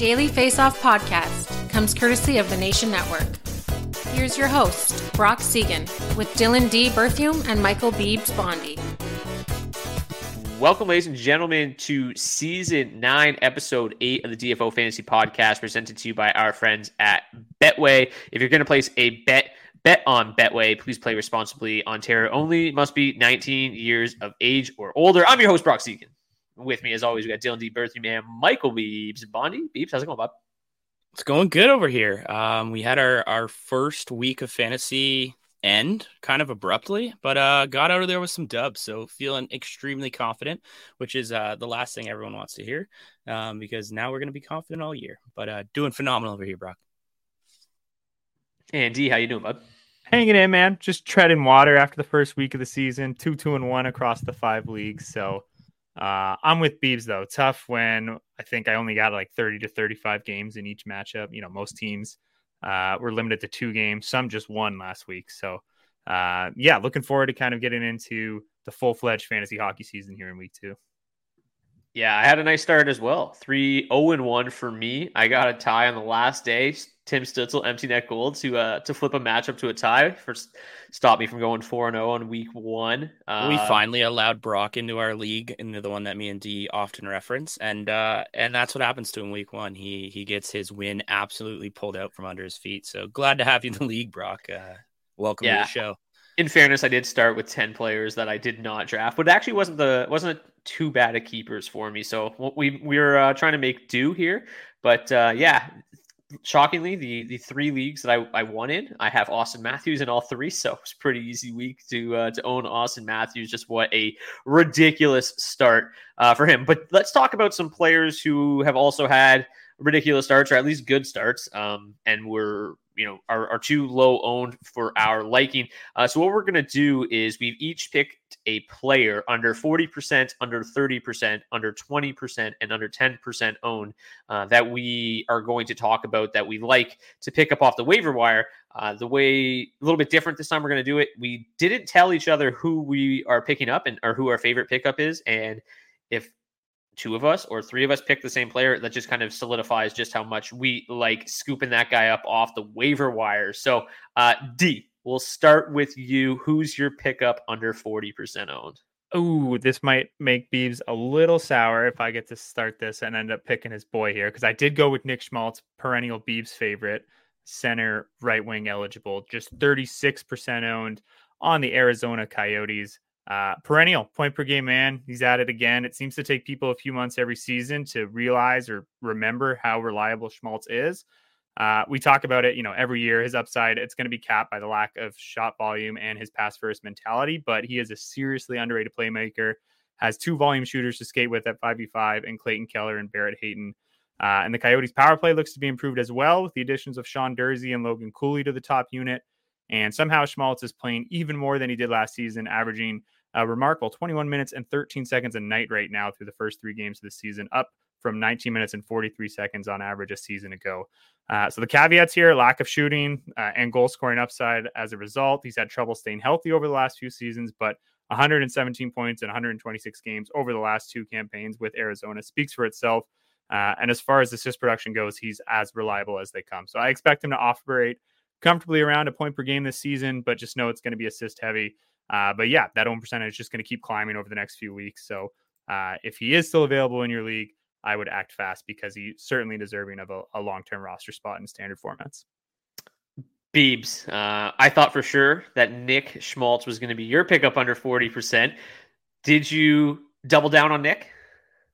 Daily Face Off podcast comes courtesy of the Nation Network. Here's your host, Brock Seguin, with Dylan D. Berthium and Michael Beebs Bondy. Welcome, ladies and gentlemen, to season nine, episode eight of the DFO Fantasy Podcast, presented to you by our friends at Betway. If you're going to place a bet, bet on Betway. Please play responsibly. Ontario only must be 19 years of age or older. I'm your host, Brock Seguin. With me, as always, we got Dylan D. Berthium Man, Michael Beebs. Bondy, Beebs, how's it going, Bob? It's going good over here. Um, we had our our first week of fantasy end kind of abruptly, but uh, got out of there with some dubs. So feeling extremely confident, which is uh, the last thing everyone wants to hear, um, because now we're going to be confident all year. But uh, doing phenomenal over here, Brock. And D, how you doing, bud? hanging in, man. Just treading water after the first week of the season. Two, two, and one across the five leagues. So uh, I'm with Beebs though. Tough when I think I only got like 30 to 35 games in each matchup. You know, most teams uh, were limited to two games. Some just won last week. So uh, yeah, looking forward to kind of getting into the full fledged fantasy hockey season here in week two. Yeah, I had a nice start as well. 3 0 and 1 for me. I got a tie on the last day. Tim Stützle, empty net gold to uh to flip a matchup to a tie for stop me from going 4 and 0 on week one. Uh, we finally allowed Brock into our league, into the one that me and D often reference, and uh and that's what happens to him week one. He he gets his win absolutely pulled out from under his feet. So glad to have you in the league, Brock. Uh, welcome Yeah. to the show. in fairness, I did start with 10 players that I did not draft, but it actually wasn't the wasn't too bad of keepers for me. So we we were uh, trying to make do here, but uh, yeah, shockingly, the the three leagues that I, I won in, I have Auston Matthews in all three, so it's pretty easy week to uh, to own Auston Matthews. Just what a ridiculous start uh, for him. But let's talk about some players who have also had ridiculous starts, or at least good starts, um, and were you know are, are too low owned for our liking. Uh, so what we're gonna do is we've each picked a player under 40%, under 30%, under 20%, and under 10% owned uh, that we are going to talk about that we like to pick up off the waiver wire. Uh, the way a little bit different this time we're going to do it. We didn't tell each other who we are picking up and or who our favorite pickup is, and if two of us or three of us pick the same player, that just kind of solidifies just how much we like scooping that guy up off the waiver wire. So, uh, D, we'll start with you. Who's your pickup under 40% owned? Ooh, this might make Beebs a little sour if I get to start this and end up picking his boy here because I did go with Nick Schmaltz, perennial Beebs favorite, center, right wing eligible, just 36% owned on the Arizona Coyotes. Uh, perennial point per game man. He's at it again. It seems to take people a few months every season to realize or remember how reliable Schmaltz is. Uh, we talk about it, you know, every year. His upside, it's going to be capped by the lack of shot volume and his pass first mentality, but he is a seriously underrated playmaker. Has two volume shooters to skate with at 5v5 and Clayton Keller and Barrett Hayton. Uh, and the Coyotes' power play looks to be improved as well with the additions of Sean Durzi and Logan Cooley to the top unit. And somehow Schmaltz is playing even more than he did last season, averaging a remarkable 21 minutes and 13 seconds a night right now through the first three games of the season, up from 19 minutes and 43 seconds on average a season ago. Uh, so the caveats here: lack of shooting uh, and goal scoring upside as a result. He's had trouble staying healthy over the last few seasons, but 117 points in 126 games over the last two campaigns with Arizona speaks for itself. Uh, and as far as assist production goes, he's as reliable as they come. So I expect him to operate comfortably around a point per game this season, but just know it's going to be assist heavy. Uh, but yeah, that own percentage is just going to keep climbing over the next few weeks. So uh, if he is still available in your league, I would act fast because he's certainly deserving of a, a long term roster spot in standard formats. Beebs, uh, I thought for sure that Nick Schmaltz was going to be your pickup under 40%. Did you double down on Nick?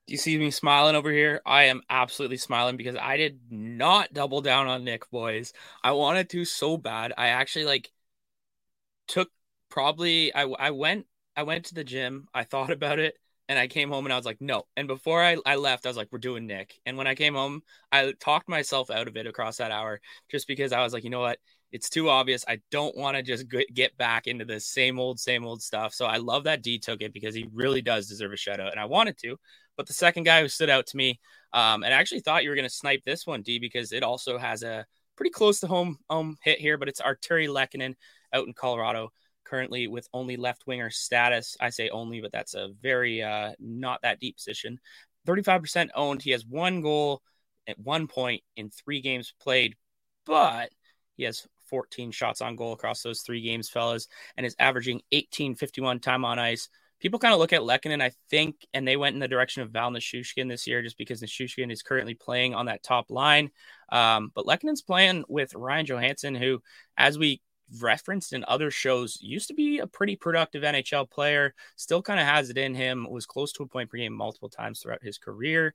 Do you see me smiling over here? I am absolutely smiling because I did not double down on Nick, boys. I wanted to so bad. I actually like took probably I I went I went to the gym. I thought about it and I came home and I was like, no. And before I, I left, I was like, we're doing Nick. And when I came home, I talked myself out of it across that hour just because I was like, you know what? It's too obvious. I don't want to just get back into the same old, same old stuff. So I love that D took it because he really does deserve a shout out. And I wanted to. But the second guy who stood out to me, um, and I actually thought you were going to snipe this one, D, because it also has a pretty close to home um, hit here, but it's Artturi Lehkonen out in Colorado currently with only left winger status. I say only, but that's a very uh, not that deep position. 35% owned. He has one goal at one point in three games played, but he has 14 shots on goal across those three games, fellas, and is averaging 1851 time on ice. People kind of look at Lehkonen, I think, and they went in the direction of Val Nichushkin this year just because Nichushkin is currently playing on that top line. Um, but Lehkonen's playing with Ryan Johansen, who, as we referenced in other shows, used to be a pretty productive NHL player, still kind of has it in him, was close to a point per game multiple times throughout his career.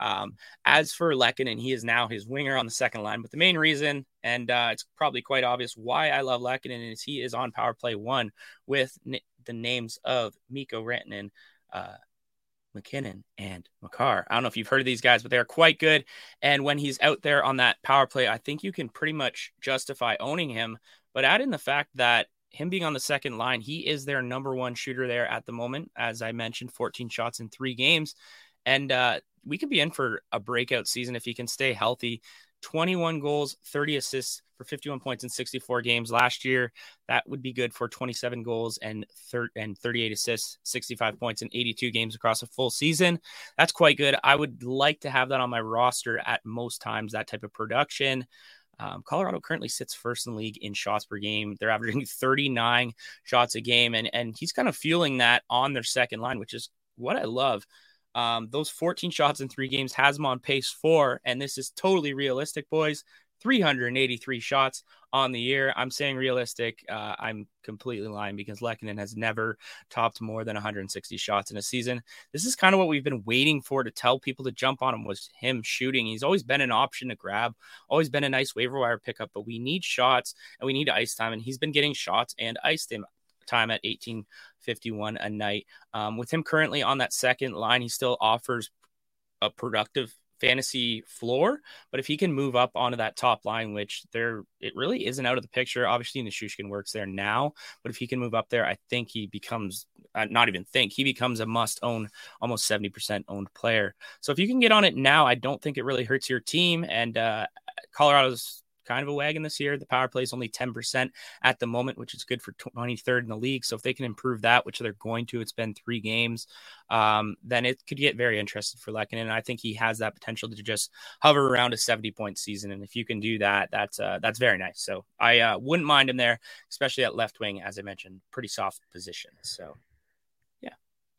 Um, as for Lehkonen, he is now his winger on the second line. But the main reason, and uh, it's probably quite obvious why I love Lehkonen, is he is on power play one with n- the names of Mikko Rantanen, uh, MacKinnon and Makar. I don't know if you've heard of these guys, but they're quite good. And when he's out there on that power play, I think you can pretty much justify owning him but add in the fact that him being on the second line, he is their number one shooter there at the moment. As I mentioned, 14 shots in three games. And uh, we could be in for a breakout season if he can stay healthy. 21 goals, 30 assists for 51 points in 64 games last year. That would be good for 27 goals and thir- and 38 assists, 65 points in 82 games across a full season. That's quite good. I would like to have that on my roster at most times, that type of production. Um, Colorado currently sits first in the league in shots per game. They're averaging 39 shots a game, and and he's kind of fueling that on their second line, which is what I love. Um, those 14 shots in three games has him on pace for, and this is totally realistic, boys. 383 shots on the year. I'm saying realistic. Uh, I'm completely lying because Lehkonen has never topped more than 160 shots in a season. This is kind of what we've been waiting for to tell people to jump on him was him shooting. He's always been an option to grab, always been a nice waiver wire pickup, but we need shots and we need ice time. And he's been getting shots and ice time time at 1851 a night. Um, with him currently on that second line, he still offers a productive fantasy floor. But if he can move up onto that top line, which there it really isn't out of the picture. Obviously, Nichushkin works there now, but if he can move up there, I think he becomes uh, not even think he becomes a must own, almost seventy percent owned player. So if you can get on it now, I don't think it really hurts your team. And uh, Colorado's kind of a wagon this year. The power play is only 10% at the moment, which is good for 23rd in the league. So if they can improve that, which they're going to, it's been three games, um, then it could get very interesting for Lehkonen. And I think he has that potential to just hover around a 70 point season. And if you can do that, that's uh, that's very nice. So I uh, wouldn't mind him there, especially at left wing, as I mentioned, pretty soft position. So yeah,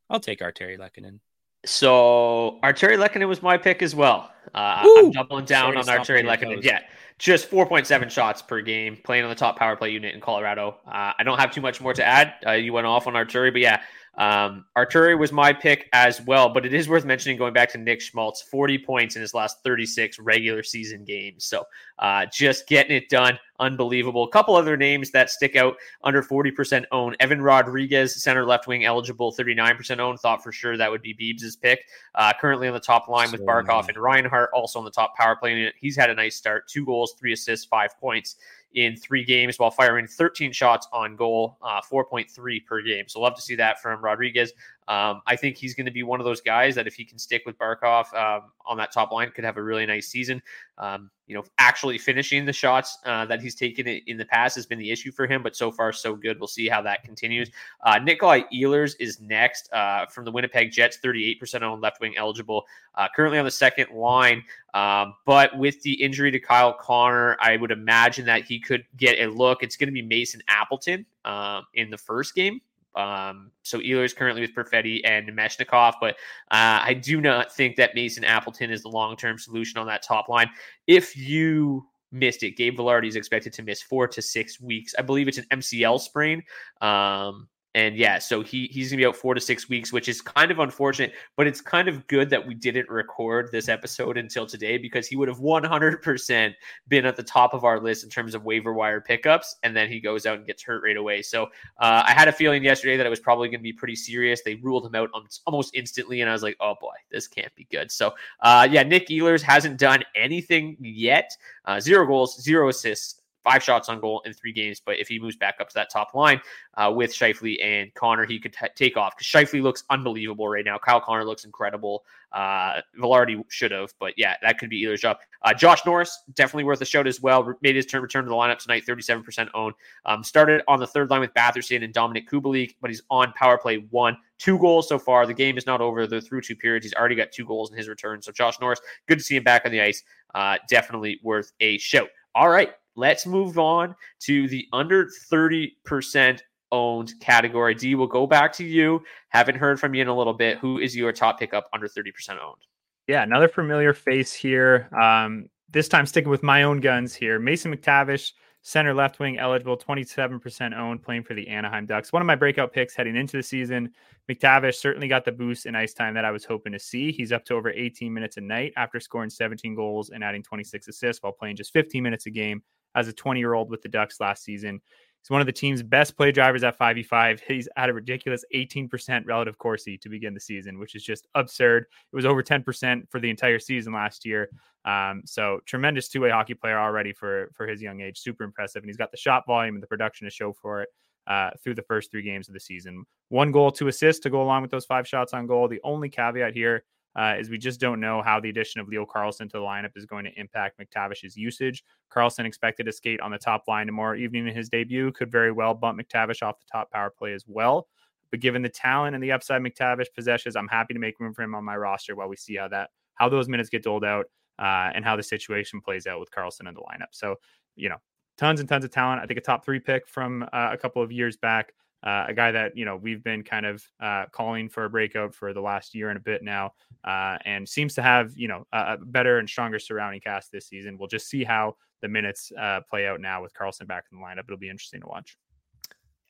I'll take Artturi Lehkonen. So Artturi Lehkonen was my pick as well. Uh, I'm doubling down Sorry on Artturi Lehkonen. Yeah, just 4.7 shots per game, playing on the top power play unit in Colorado. Uh, I don't have too much more to add. Uh, you went off on Artturi, but yeah, Um, Artturi was my pick as well, but it is worth mentioning going back to Nick Schmaltz, 40 points in his last 36 regular season games. So uh, just getting it done. Unbelievable. A couple other names that stick out under 40% own. Evan Rodrigues, center left wing eligible, 39% own. Thought for sure that would be Beebs' pick. Uh, currently on the top line so, with Barkov and Reinhart, also on the top power play. He's had a nice start. Two goals, three assists, five points in three games while firing 13 shots on goal, uh, 4.3 per game. So love to see that from Rodrigues. Um, I think he's going to be one of those guys that if he can stick with Barkov um, on that top line, could have a really nice season. Um, you know, actually finishing the shots uh, that he's taken in the past has been the issue for him, but so far so good. We'll see how that continues. Uh, Nikolai Ehlers is next uh, from the Winnipeg Jets, 38% on left wing eligible, uh, currently on the second line. Um, but with the injury to Kyle Connor, I would imagine that he could get a look. It's going to be Mason Appleton um, in the first game. Um, so Ehlers is currently with Perfetti and Meshnikov, but uh, I do not think that Mason Appleton is the long term solution on that top line. If you missed it, Gabe Vilardi is expected to miss four to six weeks. I believe it's an MCL sprain. Um, and yeah, so he he's gonna be out four to six weeks, which is kind of unfortunate, but it's kind of good that we didn't record this episode until today because he would have 100% been at the top of our list in terms of waiver wire pickups, and then he goes out and gets hurt right away. So uh, I had a feeling yesterday that it was probably to be pretty serious. They ruled him out almost instantly, and I was like, oh boy, this can't be good. So uh, yeah, Nick Ehlers hasn't done anything yet. Uh, zero goals, zero assists, five shots on goal in three games. But if he moves back up to that top line uh, with Scheifele and Connor, he could t- take off because Scheifele looks unbelievable right now. Kyle Connor looks incredible. Uh, Vilardi should have, but yeah, that could be either job. Uh, Josh Norris, definitely worth a shout as well. Made his turn return to the lineup tonight, 37% owned. Um, started on the third line with Batherson and Dominic Kubalik, but he's on power play one. Two goals so far. The game is not over. They're through two periods. He's already got two goals in his return. So Josh Norris, good to see him back on the ice. Uh, definitely worth a shout. All right, Let's move on to the under 30% owned category. D, we'll go back to you. Haven't heard from you in a little bit. Who is your top pickup under 30% owned? Yeah, another familiar face here. Um, this time sticking with my own guns here. Mason McTavish center left wing eligible, 27% owned, playing for the Anaheim Ducks. One of my breakout picks heading into the season. McTavish certainly got the boost in ice time that I was hoping to see. He's up to over 18 minutes a night after scoring 17 goals and adding 26 assists while playing just 15 minutes a game as a 20 year old with the Ducks last season. He's one of the team's best play drivers at 5v5. He's at a ridiculous 18% relative Corsi to begin the season, which is just absurd. It was over 10% for the entire season last year. Um, so tremendous two-way hockey player already for for his young age. Super impressive, and he's got the shot volume and the production to show for it. Uh, through the first three games of the season, one goal, two assists to go along with those five shots on goal. The only caveat here uh, is we just don't know how the addition of Leo Carlsson to the lineup is going to impact McTavish's usage. Carlsson expected to skate on the top line tomorrow evening in his debut, could very well bump McTavish off the top power play as well. But given the talent and the upside McTavish possesses, I'm happy to make room for him on my roster while we see how that how those minutes get doled out uh, and how the situation plays out with Carlsson in the lineup. So, you know, tons and tons of talent. I think a top three pick from uh, a couple of years back uh, a guy that you know we've been kind of uh, calling for a breakout for the last year and a bit now, uh, and seems to have you know a, better and stronger surrounding cast this season. We'll just see how the minutes uh, play out now with Carlsson back in the lineup. It'll be interesting to watch.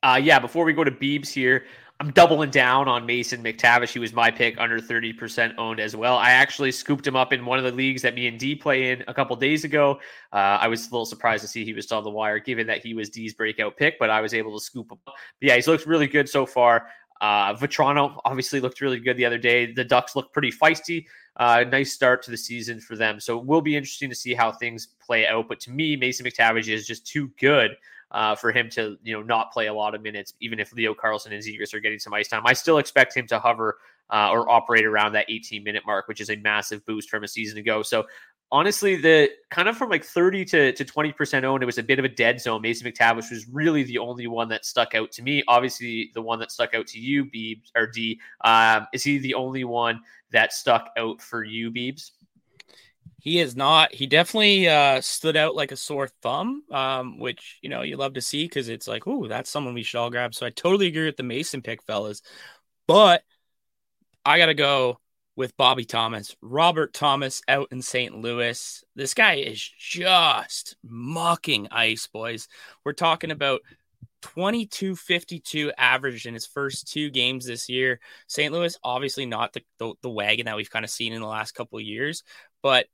Uh, yeah, before we go to Beebs here, I'm doubling down on Mason McTavish. He was my pick under 30% owned as well. I actually scooped him up in one of the leagues that me and D play in a couple days ago. Uh, I was a little surprised to see he was still on the wire, given that he was D's breakout pick, but I was able to scoop him up. But yeah, he's looked really good so far. Uh, Vatrano obviously looked really good the other day. The Ducks look pretty feisty. Uh, nice start to the season for them. So it will be interesting to see how things play out. But to me, Mason McTavish is just too good uh, for him to you know not play a lot of minutes, even if Leo Carlsson and Zegras are getting some ice time. I still expect him to hover uh, or operate around that 18 minute mark, which is a massive boost from a season ago. So honestly, the kind of from like 30 to, to 20% owned, it was a bit of a dead zone. Mason McTavish was really the only one that stuck out to me. Obviously, the one that stuck out to you, Beebs or D, um, is he the only one that stuck out for you, Beebs? He is not. He definitely uh, stood out like a sore thumb, um, which you know you love to see because it's like, oh, that's someone we should all grab. So I totally agree with the Mason pick, fellas. But I gotta go with Bobby Thomas, Robert Thomas out in St. Louis. This guy is just mucking ice, boys. We're talking about 2252 average in his first two games this year. St. Louis, obviously not the, the, the wagon that we've kind of seen in the last couple of years, but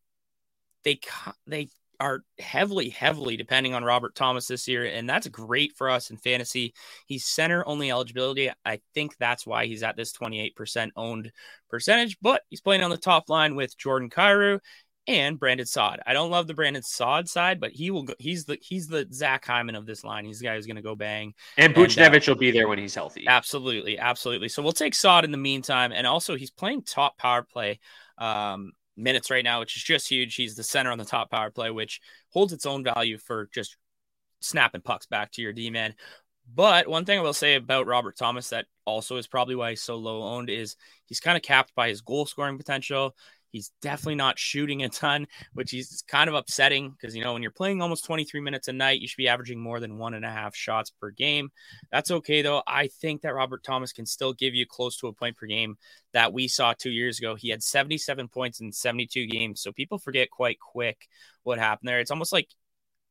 they they are heavily, heavily depending on Robert Thomas this year, and that's great for us in fantasy. He's center only eligibility. I think that's why he's at this 28% owned percentage, but he's playing on the top line with Jordan Kyrou and Brandon Saad. I don't love the Brandon Saad side, but he will go, he's the he's the Zach Hyman of this line. He's the guy who's going to go bang. And Buchnevich uh, will be there when he's healthy. Absolutely, absolutely. So we'll take Saad in the meantime, and also he's playing top power play um, minutes right now, which is just huge. He's the center on the top power play, which holds its own value for just snapping pucks back to your D man. But one thing I will say about Robert Thomas that also is probably why he's so low owned is he's kind of capped by his goal scoring potential. He's definitely not shooting a ton, which is kind of upsetting because, you know, when you're playing almost 23 minutes a night, you should be averaging more than one and a half shots per game. That's okay, though. I think that Robert Thomas can still give you close to a point per game that we saw two years ago. He had 77 points in 72 games. So people forget quite quick what happened there. It's almost like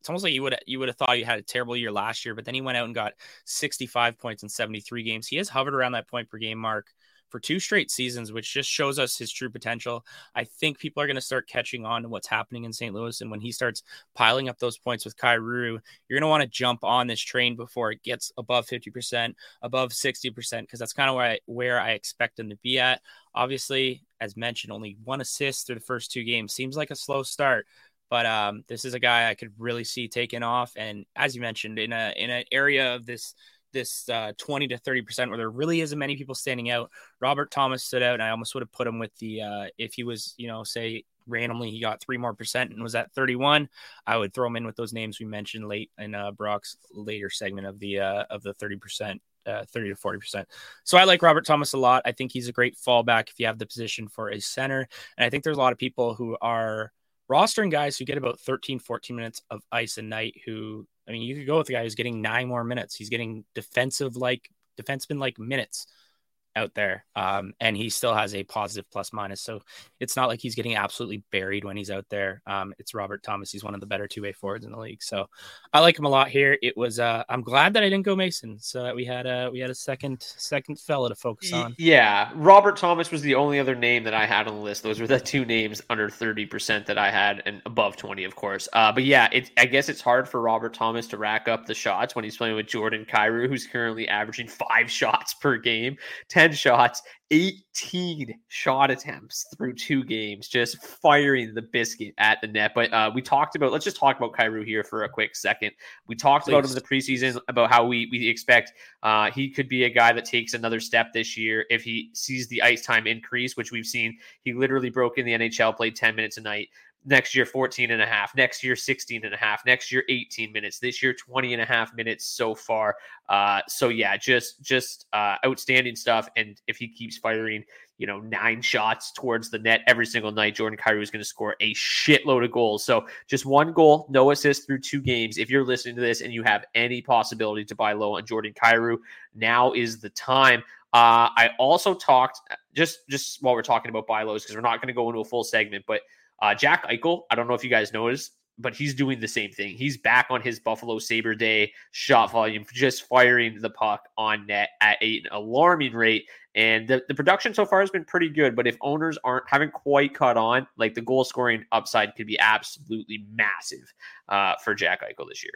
it's almost like you would you would have thought he had a terrible year last year, but then he went out and got 65 points in 73 games. He has hovered around that point per game mark for two straight seasons, which just shows us his true potential. I think people are going to start catching on to what's happening in St. Louis. And when he starts piling up those points with Kyrou, you're going to want to jump on this train before it gets above 50%, above 60%, because that's kind of where I, where I expect him to be at. Obviously, as mentioned, only one assist through the first two games seems like a slow start. But um, this is a guy I could really see taking off, and as you mentioned, in a in an area of this this uh, 20 to 30 percent where there really isn't many people standing out. Robert Thomas stood out, and I almost would have put him with the uh, if he was, you know, say randomly he got three more percent and was at 31, I would throw him in with those names we mentioned late in uh, Brock's later segment of the uh, of the 30 percent. Uh, 30 to 40 percent. So I like Robert Thomas a lot. I think he's a great fallback if you have the position for a center. And I think there's a lot of people who are rostering guys who get about 13, 14 minutes of ice a night who I mean, you could go with the guy who's getting nine more minutes. He's getting defensive like defenseman like minutes out there. Um, and he still has a positive plus minus. So it's not like he's getting absolutely buried when he's out there. Um, it's Robert Thomas. He's one of the better two way forwards in the league. So I like him a lot here. It was, uh, I'm glad that I didn't go Mason so that we had a, we had a second, second fella to focus on. Yeah. Robert Thomas was the only other name that I had on the list. Those were the two names under 30% that I had and above 20, of course. Uh, but yeah, it, I guess it's hard for Robert Thomas to rack up the shots when he's playing with Jordan Kyrou, who's currently averaging five shots per game, 10 10 shots, 18 shot attempts through two games, just firing the biscuit at the net. But uh, we talked about, let's just talk about Kyrou here for a quick second. We talked Please. about him in the preseason about how we, we expect uh, he could be a guy that takes another step this year if he sees the ice time increase, which we've seen. He literally broke in the NHL, played 10 minutes a night next year 14 and a half next year 16 and a half next year 18 minutes this year 20 and a half minutes so far. Uh, so yeah just just uh, outstanding stuff. And if he keeps firing you know nine shots towards the net every single night jordan Kyrou is going to score a shitload of goals. So just one goal no assist through two games. If you're listening to this and you have any possibility to buy low on jordan Kyrou now is the time. Uh, I also talked just just while we're talking about buy lows because we're not going to go into a full segment, but uh, Jack Eichel, I don't know if you guys noticed, but he's doing the same thing. He's back on his Buffalo Sabre Day shot volume, just firing the puck on net at an alarming rate. And the, the production so far has been pretty good. But if owners aren't haven't quite caught on, like the goal scoring upside could be absolutely massive uh, for Jack Eichel this year.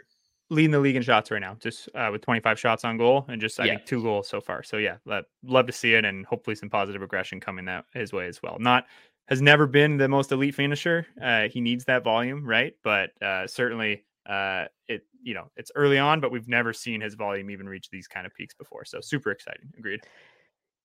Leading the league in shots right now, just uh, with 25 shots on goal and just I yeah. think two goals so far. So yeah, love to see it and hopefully some positive aggression coming that his way as well. Not has never been the most elite finisher. Uh, he needs that volume, right? But uh, certainly, uh, it you know it's early on, but we've never seen his volume even reach these kind of peaks before. So super exciting. Agreed.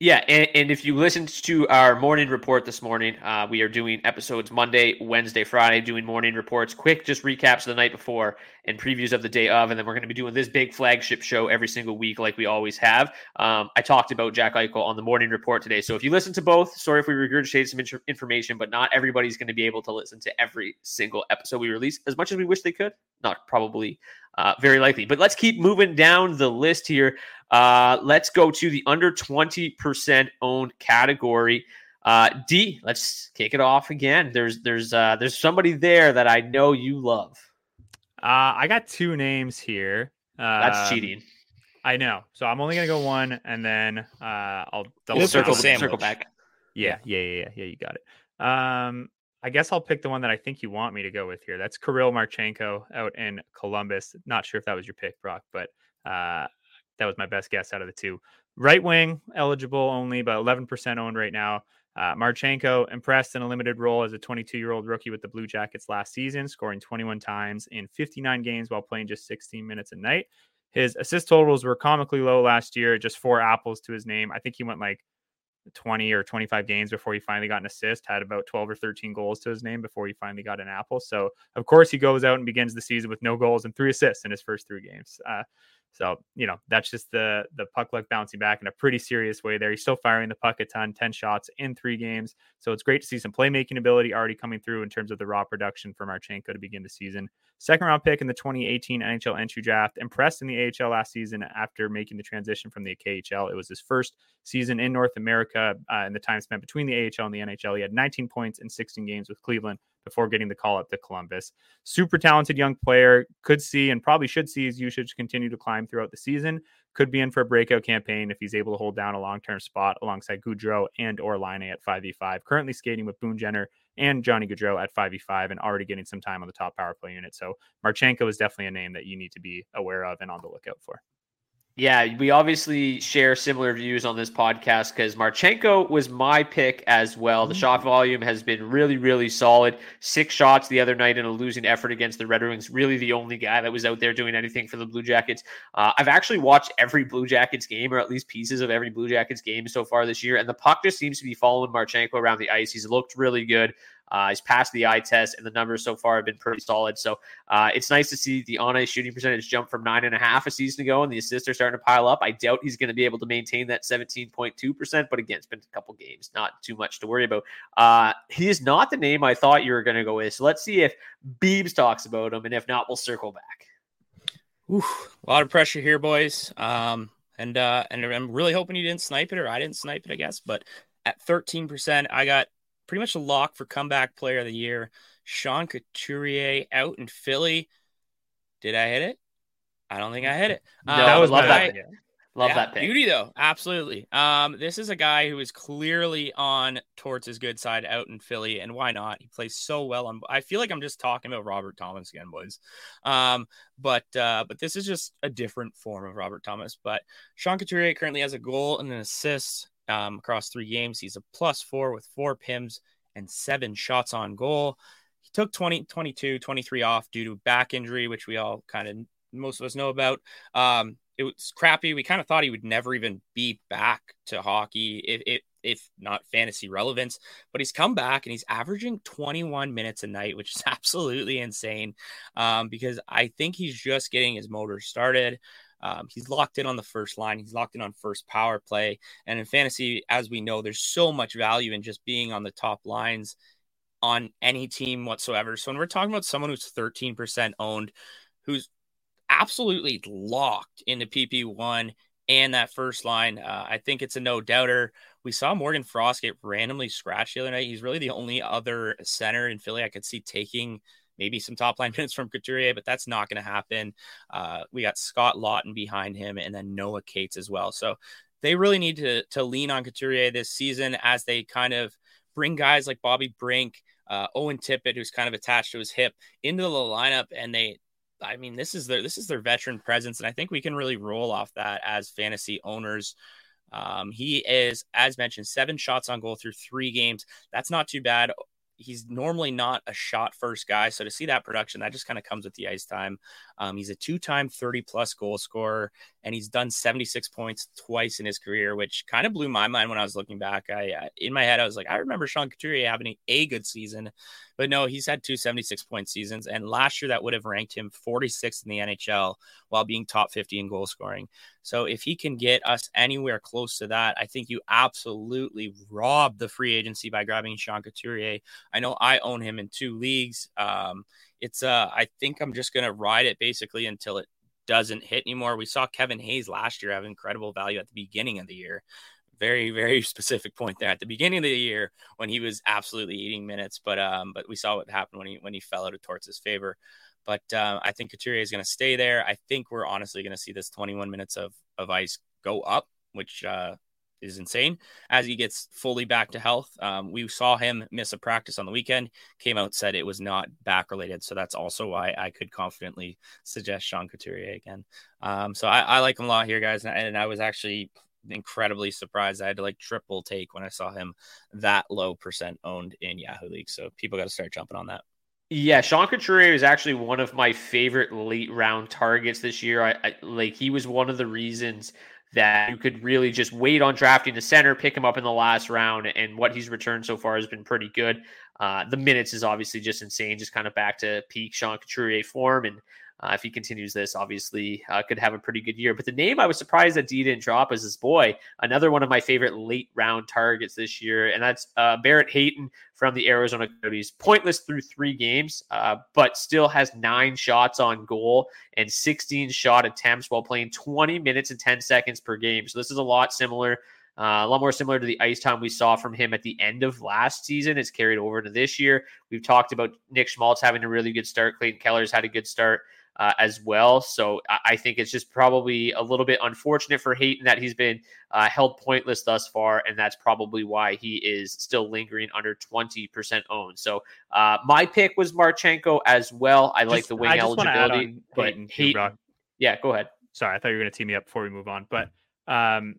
Yeah, and, and, if you listened to our morning report this morning, uh, we are doing episodes Monday, Wednesday, Friday, doing morning reports, quick just recaps of the night before and previews of the day of, and then we're going to be doing this big flagship show every single week, like we always have. Um, I talked about Jack Eichel on the morning report today, so if you listen to both, sorry if we regurgitated some information, but not everybody's going to be able to listen to every single episode we release as much as we wish they could. Not probably uh, very likely. But let's keep moving down the list here. Uh, let's go to the under 20% owned category. Uh, D, let's kick it off again. There's there's uh, there's somebody there that I know you love. Uh, I got two names here. That's um, cheating. I know. So I'm only gonna go one, and then uh, I'll double circle, circle back. Yeah, yeah, yeah, yeah, yeah. You got it. Um, I guess I'll pick the one that I think you want me to go with here. That's Kirill Marchenko out in Columbus. Not sure if that was your pick, Brock, but uh, that was my best guess out of the two. Right wing eligible only, but 11% owned right now. Uh, Marchenko impressed in a limited role as a 22 year old rookie with the Blue Jackets last season, scoring 21 times in 59 games while playing just 16 minutes a night. His assist totals were comically low last year, just four apples to his name. I think he went like 20 or 25 games before he finally got an assist, had about 12 or 13 goals to his name before he finally got an apple. So, of course, he goes out and begins the season with no goals and three assists in his first three games. Uh, so, you know, that's just the the puck luck bouncing back in a pretty serious way there. He's still firing the puck a ton, 10 shots in three games. So it's great to see some playmaking ability already coming through in terms of the raw production for Marchenko to begin the season. Second round pick in the 2018 NHL entry draft, impressed in the AHL last season after making the transition from the KHL. It was his first season in North America uh, in the time spent between the AHL and the NHL. He had 19 points in 16 games with Cleveland before getting the call up to Columbus. Super talented young player, could see and probably should see his usage continue to climb throughout the season. Could be in for a breakout campaign if he's able to hold down a long term spot alongside Gaudreau and or Laine at 5v5. Currently skating with Boone Jenner and Johnny Gaudreau at 5v5 and already getting some time on the top power play unit. So Marchenko is definitely a name that you need to be aware of and on the lookout for. Yeah, we obviously share similar views on this podcast because Marchenko was my pick as well. The shot volume has been really, really solid. Six shots the other night in a losing effort against the Red Wings. Really, the only guy that was out there doing anything for the Blue Jackets. Uh, I've actually watched every Blue Jackets game, or at least pieces of every Blue Jackets game so far this year, and the puck just seems to be following Marchenko around the ice. He's looked really good. Uh, he's passed the eye test, and the numbers so far have been pretty solid. So uh, it's nice to see the on ice shooting percentage jump from nine and a half a season ago, and the assists are starting to pile up. I doubt he's going to be able to maintain that 17.2%, but again, it's been a couple games, not too much to worry about. Uh, he is not the name I thought you were going to go with. So let's see if Beebs talks about him, and if not, we'll circle back. Oof, a lot of pressure here, boys. Um, and uh, and I'm really hoping you didn't snipe it, or I didn't snipe it, I guess. But at 13%, I got pretty much a lock for comeback player of the year. Sean Couturier out in Philly. Did I hit it? I don't think I hit it. Um, my love that. bad. Love yeah, that pick. Beauty though, absolutely. Um, this is a guy who is clearly on towards his good side out in Philly, and why not? He plays so well on. I feel like I'm just talking about Robert Thomas again, boys. Um, but uh, but this is just a different form of Robert Thomas. But Sean Couturier currently has a goal and an assist um, across three games. He's a plus four with four pims and seven shots on goal. He took 20, 22, 23 off due to back injury, which we all kind of most of us know about. Um, it was crappy. We kind of thought he would never even be back to hockey, if, if, not fantasy relevance. But he's come back and he's averaging 21 minutes a night, which is absolutely insane. Um, because I think he's just getting his motor started. Um, he's locked in on the first line. He's locked in on first power play. And in fantasy, as we know, there's so much value in just being on the top lines on any team whatsoever. So when we're talking about someone who's 13% owned, who's absolutely locked into PP1 and that first line, uh, I think it's a no doubter. We saw Morgan Frost get randomly scratched the other night. He's really the only other center in Philly I could see taking maybe some top line minutes from Couturier, but that's not going to happen. Uh, we got Scott Laughton behind him and then Noah Cates as well. So they really need to, to lean on Couturier this season as they kind of bring guys like Bobby Brink, uh, Owen Tippett, who's kind of attached to his hip, into the lineup, and they. I mean, this is their this is their veteran presence, and I think we can really roll off that as fantasy owners. Um, he is, as mentioned, seven shots on goal through three games. That's not too bad he's normally not a shot first guy. So to see that production, that just kind of comes with the ice time. Um, he's a two time 30 plus goal scorer, and he's done 76 points twice in his career, which kind of blew my mind when I was looking back. I, uh, in my head, I was like, I remember Sean Couturier having a good season, but no, he's had two 76 point seasons. And last year, that would have ranked him 46th in the NHL while being top 50 in goal scoring. So if he can get us anywhere close to that, I think you absolutely rob the free agency by grabbing Sean Couturier. I know I own him in two leagues. Um, it's uh, I think I'm just gonna ride it basically until it doesn't hit anymore. We saw Kevin Hayes last year have incredible value at the beginning of the year. Very, very specific point there at the beginning of the year when he was absolutely eating minutes. But um, but we saw what happened when he when he fell out of Torts' favor. but uh, I think Couturier is going to stay there. I think we're honestly going to see this 21 minutes of of ice go up, which uh, is insane as he gets fully back to health. Um, we saw him miss a practice on the weekend, came out, said it was not back related. So that's also why I could confidently suggest Sean Couturier again. Um, so I, I, like him a lot here, guys. And, and I was actually incredibly surprised. I had to like triple take when I saw him that low percent owned in Yahoo League. So people got to start jumping on that. Yeah, Sean Couturier is actually one of my favorite late round targets this year. I, I like he was one of the reasons that you could really just wait on drafting the center, pick him up in the last round, and what he's returned so far has been pretty good. Uh, the minutes is obviously just insane, just kind of back to peak Sean Couturier form, and uh, if he continues this, obviously uh, could have a pretty good year. But the name I was surprised that D didn't drop is his boy, another one of my favorite late round targets this year, and that's uh, Barrett Hayton from the Arizona Coyotes. Pointless through three games, uh, but still has nine shots on goal and 16 shot attempts while playing 20 minutes and 10 seconds per game. So this is a lot similar. Uh, a lot more similar to the ice time we saw from him at the end of last season. It's carried over to this year. We've talked about Nick Schmaltz having a really good start. Clayton Keller's had a good start uh, as well. So I, think it's just probably a little bit unfortunate for Hayton that he's been uh, held pointless thus far, and that's probably why he is still lingering under 20% owned. So uh, my pick was Marchenko as well. I just, like the wing eligibility, but Hayton, Hayton yeah, go ahead. Sorry, I thought you were going to tee me up before we move on, but um,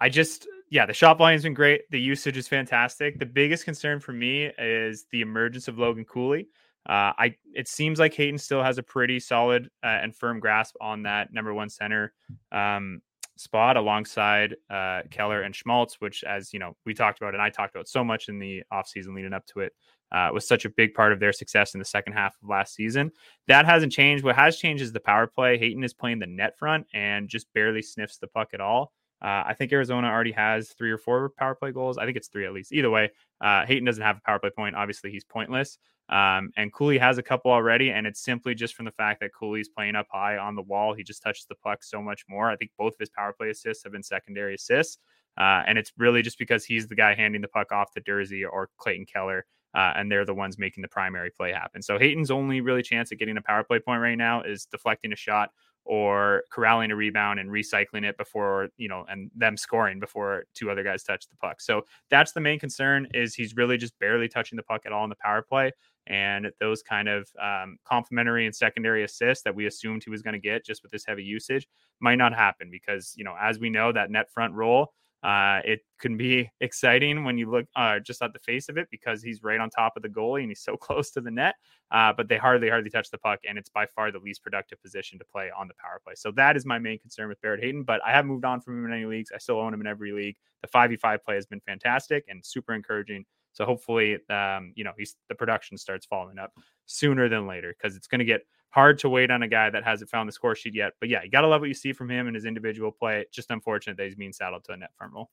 I just yeah, the shot volume's been great. The usage is fantastic. The biggest concern for me is the emergence of Logan Cooley. Uh, I it seems like Hayton still has a pretty solid uh, and firm grasp on that number one center um, spot alongside uh, Keller and Schmaltz, which, as you know, we talked about and I talked about so much in the offseason leading up to it, uh, was such a big part of their success in the second half of last season. That hasn't changed. What has changed is the power play. Hayton is playing the net front and just barely sniffs the puck at all. Uh, I think Arizona already has three or four power play goals. I think it's three at least. Either way, uh, Hayton doesn't have a power play point. Obviously, he's pointless. Um, and Cooley has a couple already, and it's simply just from the fact that Cooley's playing up high on the wall. He just touches the puck so much more. I think both of his power play assists have been secondary assists. Uh, and it's really just because he's the guy handing the puck off to Durzi or Clayton Keller, uh, and they're the ones making the primary play happen. So Hayton's only really chance at getting a power play point right now is deflecting a shot or corralling a rebound and recycling it before you know and them scoring before two other guys touch the puck so that's the main concern is he's really just barely touching the puck at all in the power play and those kind of um, complementary and secondary assists that we assumed he was going to get just with this heavy usage might not happen because you know as we know that net front role uh, it can be exciting when you look uh, just at the face of it because he's right on top of the goalie and he's so close to the net. Uh, but they hardly, hardly touch the puck, and it's by far the least productive position to play on the power play. So that is my main concern with Barrett Hayton. But I have moved on from him in any leagues. I still own him in every league. The 5v5 play has been fantastic and super encouraging. So hopefully, um, you know, he's the production starts following up sooner than later because it's going to get hard to wait on a guy that hasn't found the score sheet yet. But yeah, you got to love what you see from him and his individual play. Just unfortunate that he's being saddled to a net front role.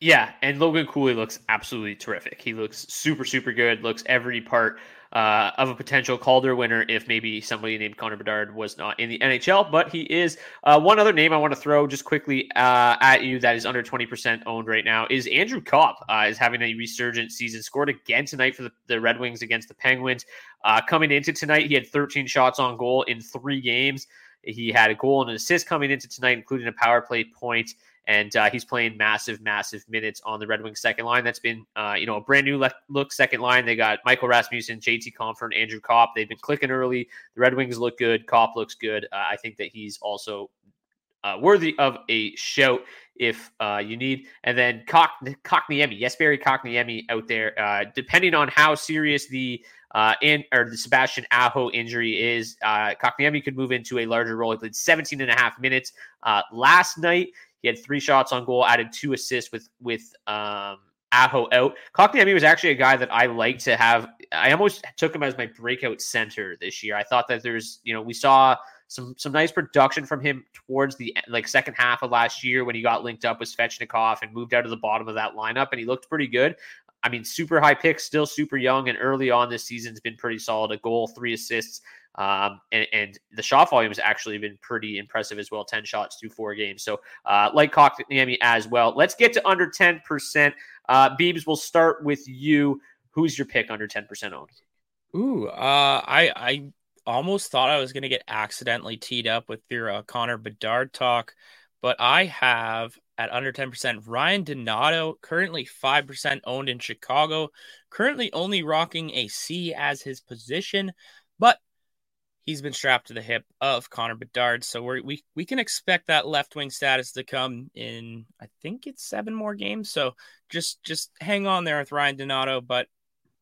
Yeah, and Logan Cooley looks absolutely terrific. He looks super, super good. Looks every part uh, of a potential Calder winner if maybe somebody named Connor Bedard was not in the NHL. But he is. Uh, one other name I want to throw just quickly uh, at you that is under 20% owned right now is Andrew Copp. Uh, is having a resurgent season. Scored again tonight for the, the Red Wings against the Penguins. Uh, coming into tonight, he had 13 shots on goal in three games. He had a goal and an assist coming into tonight, including a power play point and uh, he's playing massive, massive minutes on the Red Wings second line. That's been, uh, you know, a brand new le- look second line. They got Michael Rasmussen, JT and Andrew Copp. They've been clicking early. The Red Wings look good. Copp looks good. Uh, I think that he's also uh, worthy of a shout if uh, you need. And then Cock- Kotkaniemi, yes, Barry Kotkaniemi out there. Uh, depending on how serious the uh, and or the Sebastian Aho injury is, uh, Kotkaniemi could move into a larger role. He played 17 and a half minutes uh, last night. He had three shots on goal, added two assists with with um, Aho out. Kotkaniemi was actually a guy that I like to have. I almost took him as my breakout center this year. I thought that there's, you know, we saw some some nice production from him towards the like second half of last year when he got linked up with Svechnikov and moved out of the bottom of that lineup, and he looked pretty good. I mean, super high pick, still super young, and early on this season's been pretty solid. A goal, three assists, um, and, and, the shot volume has actually been pretty impressive as well 10 shots through four games. So, uh, like Kotkaniemi as well. Let's get to under 10%. Uh, Beebs, we'll start with you. Who's your pick under 10% owned? Ooh, uh, I, I almost thought I was going to get accidentally teed up with your uh, Connor Bedard talk, but I have at under 10% Ryan Donato, currently 5% owned in Chicago, currently only rocking a C as his position, but he's been strapped to the hip of Connor Bedard. So we we we can expect that left wing status to come in. I think it's seven more games. So just just hang on there with Ryan Donato. But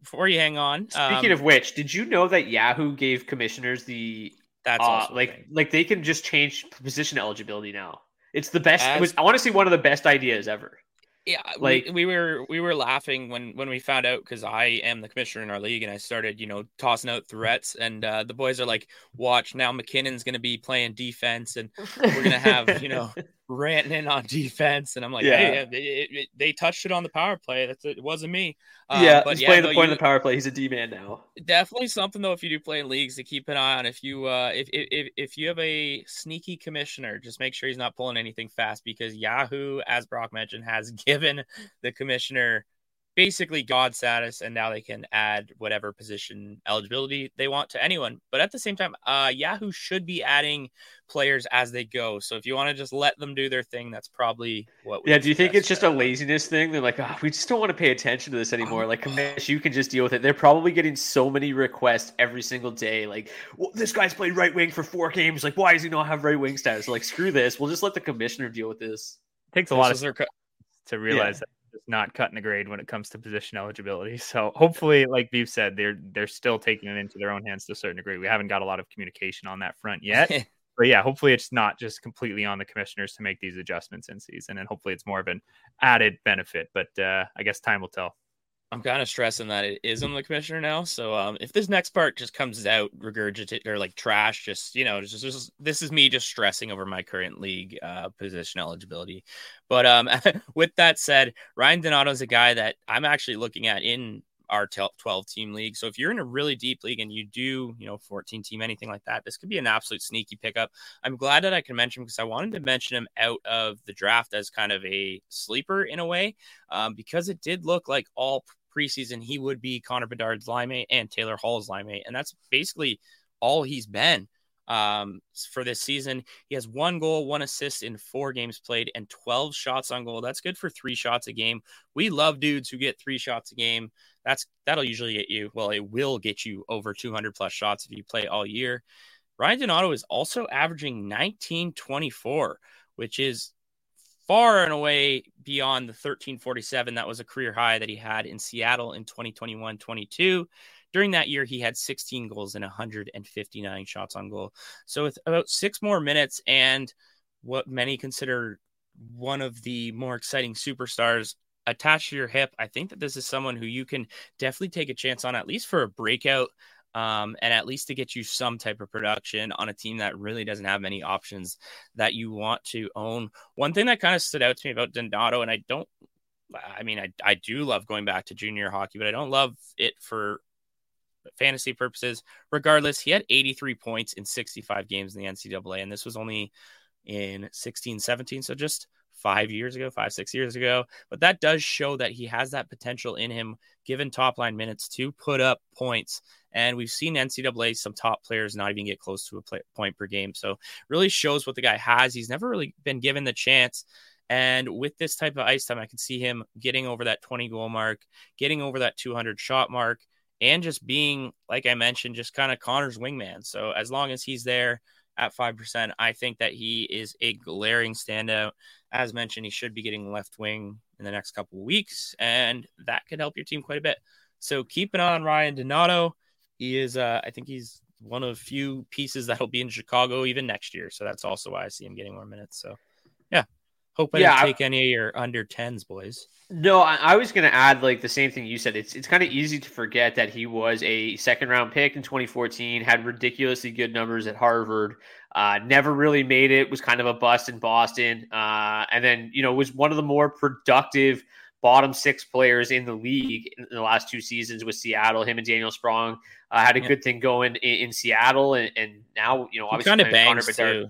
before you hang on, speaking um, of which, did you know that Yahoo gave commissioners the that's uh, like like they can just change position eligibility now. It's the best. As, it was, I want to see one of the best ideas ever yeah like we, we, were we were laughing when when we found out because i am the commissioner in our league and i started you know tossing out threats and uh, the boys are like watch now MacKinnon's going to be playing defense and we're going to have you know Rantanen defense, and I'm like, yeah, hey, it, it, it, they touched it on the power play. That's it. wasn't me. Um, yeah, but he's yeah, playing no, the point you, of the power play. He's a D man now. Definitely something though. If you do play in leagues, to keep an eye on. If you uh, if if if you have a sneaky commissioner, just make sure he's not pulling anything fast because Yahoo, as Brock mentioned, has given the commissioner basically God status, and now they can add whatever position eligibility they want to anyone. But at the same time, uh, Yahoo should be adding players as they go. So if you want to just let them do their thing, that's probably what. yeah. Do you think it's just a laziness thing? They're like, oh, we just don't want to pay attention to this anymore. Like, Kamish, you can just deal with it. They're probably getting so many requests every single day. Like, well, this guy's played right wing for four games. Like, why does he not have right wing status? Like, screw this. We'll just let the commissioner deal with this. It takes a lot of their... to realize yeah. that just not cutting the grade when it comes to position eligibility. So hopefully, like Beebs said, they're they're still taking it into their own hands to a certain degree. We haven't got a lot of communication on that front yet. but yeah, hopefully it's not just completely on the commissioners to make these adjustments in season, and hopefully it's more of an added benefit. But uh, I guess time will tell. I'm kind of stressing that it is on the commissioner now. So um, if this next part just comes out regurgitate or like trash, just you know, just, just this is me just stressing over my current league uh, position eligibility. But um, with that said, Ryan Donato is a guy that I'm actually looking at in our 12 team league. So if you're in a really deep league and you do, you know, 14 team, anything like that, this could be an absolute sneaky pickup. I'm glad that I can mention because I wanted to mention him out of the draft as kind of a sleeper in a way, um, because it did look like all preseason he would be Connor Bedard's line mate and Taylor Hall's line mate. And that's basically all he's been um, for this season. He has one goal, one assist in four games played, and 12 shots on goal. That's good for three shots a game. We love dudes who get three shots a game. That's that'll usually get you. Well, it will get you over 200 plus shots if you play all year. Ryan Donato is also averaging 1924, which is far and away beyond the 1347 that was a career high that he had in Seattle in 2021 22. During that year, he had 16 goals and 159 shots on goal. So, with about six more minutes and what many consider one of the more exciting superstars attached to your hip, I think that this is someone who you can definitely take a chance on, at least for a breakout um, and at least to get you some type of production on a team that really doesn't have many options that you want to own. One thing that kind of stood out to me about Donato, and I don't, I mean, I, I do love going back to junior hockey, but I don't love it for fantasy purposes. Regardless, he had 83 points in 65 games in the NCAA, and this was only in 16 17. So just five years ago, five, six years ago. But that does show that he has that potential in him, given top line minutes, to put up points. And we've seen NCAA some top players not even get close to a play, point per game. So really shows what the guy has. He's never really been given the chance. And with this type of ice time, I can see him getting over that 20 goal mark, getting over that 200 shot mark, and just being, like I mentioned, just kind of Connor's wingman. So as long as he's there, at 5%. I think that he is a glaring standout. As mentioned, he should be getting left wing in the next couple of weeks, and that could help your team quite a bit. So keep an eye on Ryan Donato. He is, uh, I think he's one of a few pieces that'll be in Chicago even next year. So that's also why I see him getting more minutes. So, yeah, Hope I yeah, didn't take I, any of your under tens, boys. No, I, I was going to add like the same thing you said. It's it's kind of easy to forget that he was a second round pick in 2014, had ridiculously good numbers at Harvard, uh, never really made it, was kind of a bust in Boston, uh, and then you know was one of the more productive bottom six players in the league in the last two seasons with Seattle. Him and Daniel Sprong uh, had a yeah. good thing going in, in Seattle, and, and, now you know obviously kind of bangs too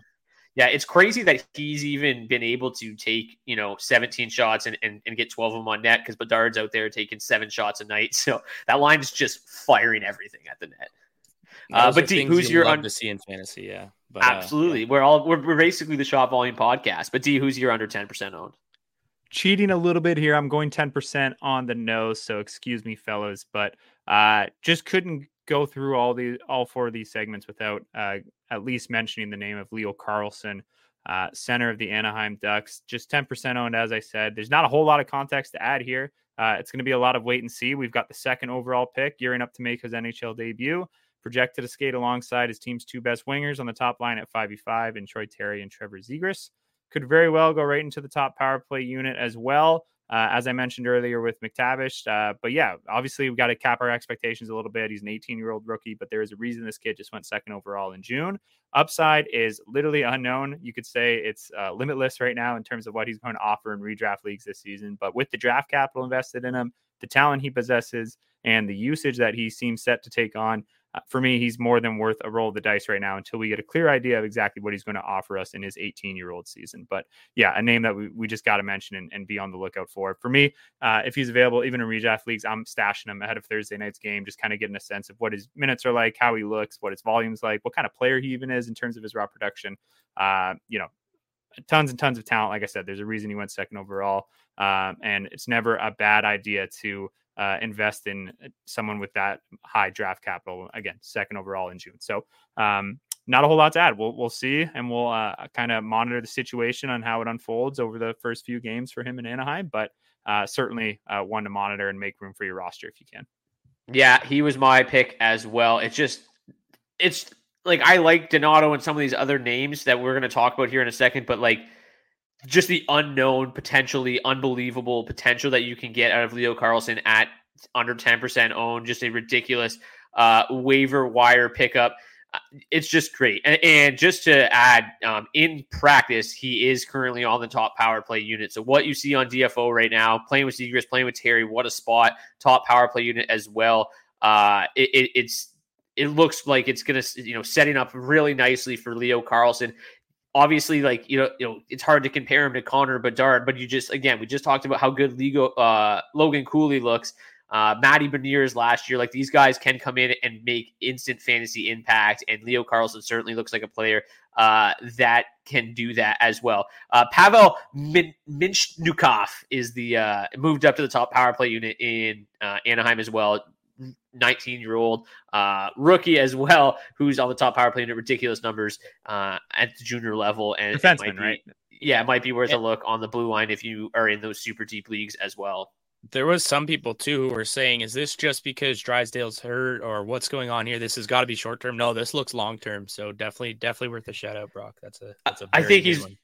yeah, it's crazy that he's even been able to take, you know, 17 shots and, and, and get 12 of them on net because Bedard's out there taking seven shots a night. So that line is just firing everything at the net. Uh, but D, who's your un- to see in fantasy? Yeah, but, absolutely. Uh, yeah. We're all we're, we're basically the shot volume podcast. But D, who's your under ten percent owned? Cheating a little bit here. I'm going ten percent on the nose, so excuse me, fellows. But uh, just couldn't go through all the all four of these segments without uh, at least mentioning the name of Leo Carlsson. Uh, center of the Anaheim Ducks, just 10% owned, as I said. There's not a whole lot of context to add here. Uh, it's going to be a lot of wait and see. We've got the second overall pick gearing up to make his NHL debut, projected to skate alongside his team's two best wingers on the top line at 5v5 and Troy Terry and Trevor Zegras. Could very well go right into the top power play unit as well uh, as I mentioned earlier with McTavish. Uh, but yeah, obviously we've got to cap our expectations a little bit. He's an 18 year old rookie, but there is a reason this kid just went second overall in June. Upside is literally unknown. You could say it's uh, limitless right now in terms of what he's going to offer in redraft leagues this season. But with the draft capital invested in him, the talent he possesses, and the usage that he seems set to take on, for me, he's more than worth a roll of the dice right now until we get a clear idea of exactly what he's going to offer us in his 18 year old season. But yeah, a name that we, we just got to mention and, and, be on the lookout for. For me, uh, if he's available, even in redraft leagues, I'm stashing him ahead of Thursday night's game, just kind of getting a sense of what his minutes are like, how he looks, what his volume's like, what kind of player he even is in terms of his raw production. Uh, you know, tons and tons of talent. Like I said, there's a reason he went second overall. Um, and it's never a bad idea to uh, invest in uh, someone with that high draft capital. Again, second overall in June. So, um, not a whole lot to add. We'll we'll see, and we'll uh, kind of monitor the situation on how it unfolds over the first few games for him in Anaheim. But uh, certainly uh, one to monitor and make room for your roster if you can. Yeah, he was my pick as well. It's just it's like I like Donato and some of these other names that we're going to talk about here in a second, but like just the unknown, potentially unbelievable potential that you can get out of Leo Carlsson at under 10% owned, just a ridiculous uh, waiver wire pickup. Uh, it's just great. And, and just to add, um, in practice, he is currently on the top power play unit. So what you see on DFO right now, playing with Zegras, playing with Terry, what a spot, top power play unit as well. Uh, it, it, it's it looks like it's gonna you know setting up really nicely for Leo Carlsson obviously like you know you know it's hard to compare him to Connor Bedard, but you just again we just talked about how good Lego, uh, Logan Cooley looks. Uh, Matty Beniers last year, like these guys can come in and make instant fantasy impact, and Leo Carlsson certainly looks like a player uh, that can do that as well. Uh, Pavel Min- Mintyukov is the uh, moved up to the top power play unit in uh, Anaheim as well. 19 year old uh, rookie as well, who's on the top power play unit, ridiculous numbers uh, at the junior level. And defenseman, be, right? Yeah, it might be worth yeah. a look on the blue line if you are in those super deep leagues as well. There was some people too who were saying, "Is this just because Drysdale's hurt, or what's going on here? This has got to be short term." No, this looks long term. So definitely, definitely worth a shout out, Brock. That's a. That's a I think he's. One.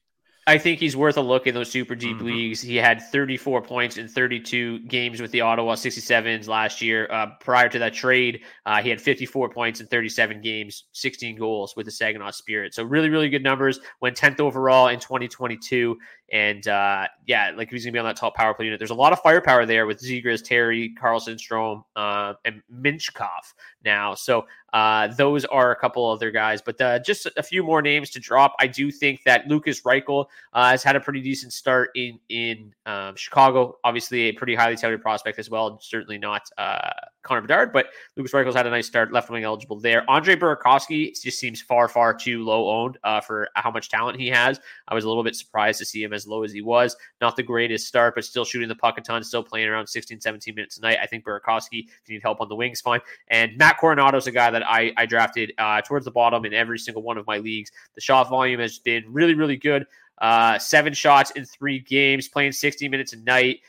I think he's worth a look in those super deep mm-hmm. leagues. He had 34 points in 32 games with the Ottawa 67s last year. Uh, prior to that trade, uh, he had 54 points in 37 games, 16 goals with the Saginaw Spirit. So really, really good numbers. Went 10th overall in 2022. And uh, yeah, like he's going to be on that top power play unit. There's a lot of firepower there with Zegras, Terry, Carlsson, Strome, uh, and Mintyukov now. So uh, those are a couple other guys, but uh, just a few more names to drop. I do think that Lukas Reichel uh, has had a pretty decent start in in um, Chicago. Obviously, a pretty highly touted prospect as well. Certainly not uh, Connor Bedard, but Lukas Reichel's had a nice start, left wing eligible there. Andre Burakovsky just seems far, far too low owned uh, for how much talent he has. I was a little bit surprised to see him as low as he was. Not the greatest start, but still shooting the puck a ton, still playing around 16, 17 minutes a night. I think Burakovsky, if you need help on the wings, fine. And Matt Coronato's a guy that I, I drafted uh, towards the bottom in every single one of my leagues. The shot volume has been really, really good. Uh, seven shots in three games, playing 60 minutes a night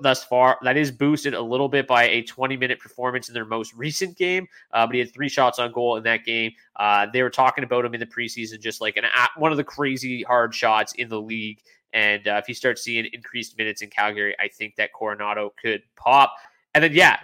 thus far. That is boosted a little bit by a 20 minute performance in their most recent game, uh, but he had three shots on goal in that game. Uh, they were talking about him in the preseason, just like an one of the crazy hard shots in the league. And uh, if he starts seeing increased minutes in Calgary, I think that Coronato could pop. And then, yeah,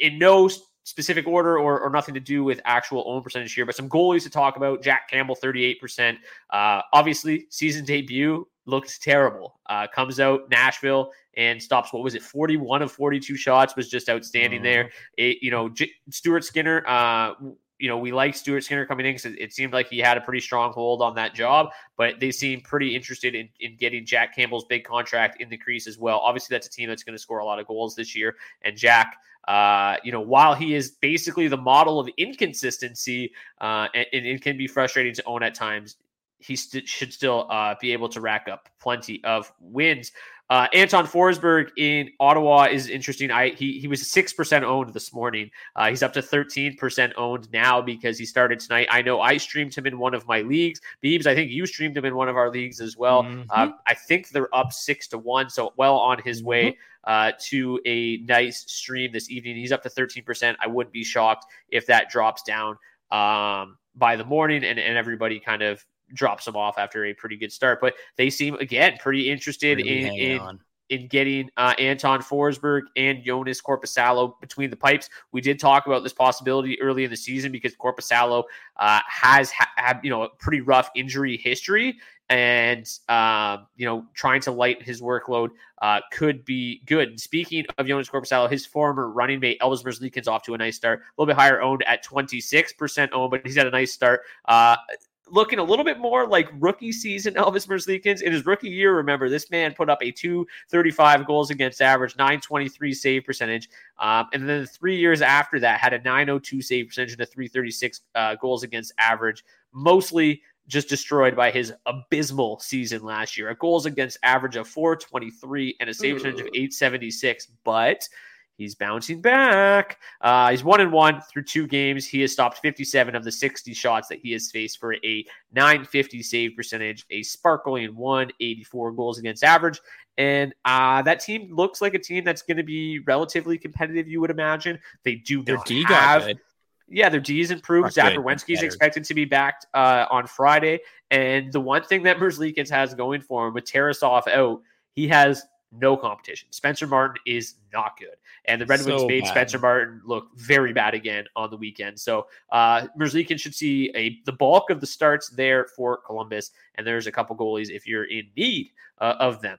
in no specific order or, or nothing to do with actual own percentage here, but some goalies to talk about. Jack Campbell, 38%. Uh, obviously, season debut looks terrible. Uh, comes out Nashville and stops. What was it? Forty-one of forty-two shots was just outstanding there. Mm-hmm. It, you know, J- Stuart Skinner. Uh, you know, we like Stuart Skinner coming in because it, seemed like he had a pretty strong hold on that job, but they seem pretty interested in, in getting Jack Campbell's big contract in the crease as well. Obviously, that's a team that's going to score a lot of goals this year. And Jack, uh, you know, while he is basically the model of inconsistency uh, and, and it can be frustrating to own at times, he st- should still uh, be able to rack up plenty of wins. Uh, Anton Forsberg in Ottawa is interesting. I he he was six percent owned this morning. Uh, he's up to thirteen percent owned now because he started tonight. I know I streamed him in one of my leagues. Beebs, I think you streamed him in one of our leagues as well. Mm-hmm. Uh, I think they're up six to one, so well on his way mm-hmm. uh, to a nice stream this evening. He's up to thirteen percent. I wouldn't be shocked if that drops down um, by the morning and, and everybody kind of drops them off after a pretty good start. But they seem again pretty interested really in in, in getting uh, Anton Forsberg and Joonas Korpisalo between the pipes. We did talk about this possibility early in the season because Korpisalo uh, has ha- had you know a pretty rough injury history. And um, you know, trying to lighten his workload uh, could be good. speaking of Joonas Korpisalo, his former running mate Elvis Merzlikins off to a nice start, a little bit higher owned at twenty six percent owned, but he's had a nice start. Looking a little bit more like rookie season Elvis Merzlikins. In his rookie year, remember, this man put up a 235 goals against average, 923 save percentage. Um, and then three years after that, had a 902 save percentage and a 336 uh, goals against average, mostly just destroyed by his abysmal season last year. A goals against average of 423 and a save percentage of 876. But He's bouncing back. Uh, he's one and one through two games. He has stopped 57 of the 60 shots that he has faced for a 950 save percentage, a sparkling 184 goals against average. And uh, that team looks like a team that's going to be relatively competitive, you would imagine. They do their D have, good. Yeah, their D is improved. Zach is expected to be backed uh, on Friday. And the one thing that Merzlikins has going for him with Tarasov out, he has no competition. Spencer Martin is not good. And the Red Wings made bad. Spencer Martin look very bad again on the weekend. So uh Merzlikin should see a the bulk of the starts there for Columbus. And there's a couple goalies if you're in need uh, of them.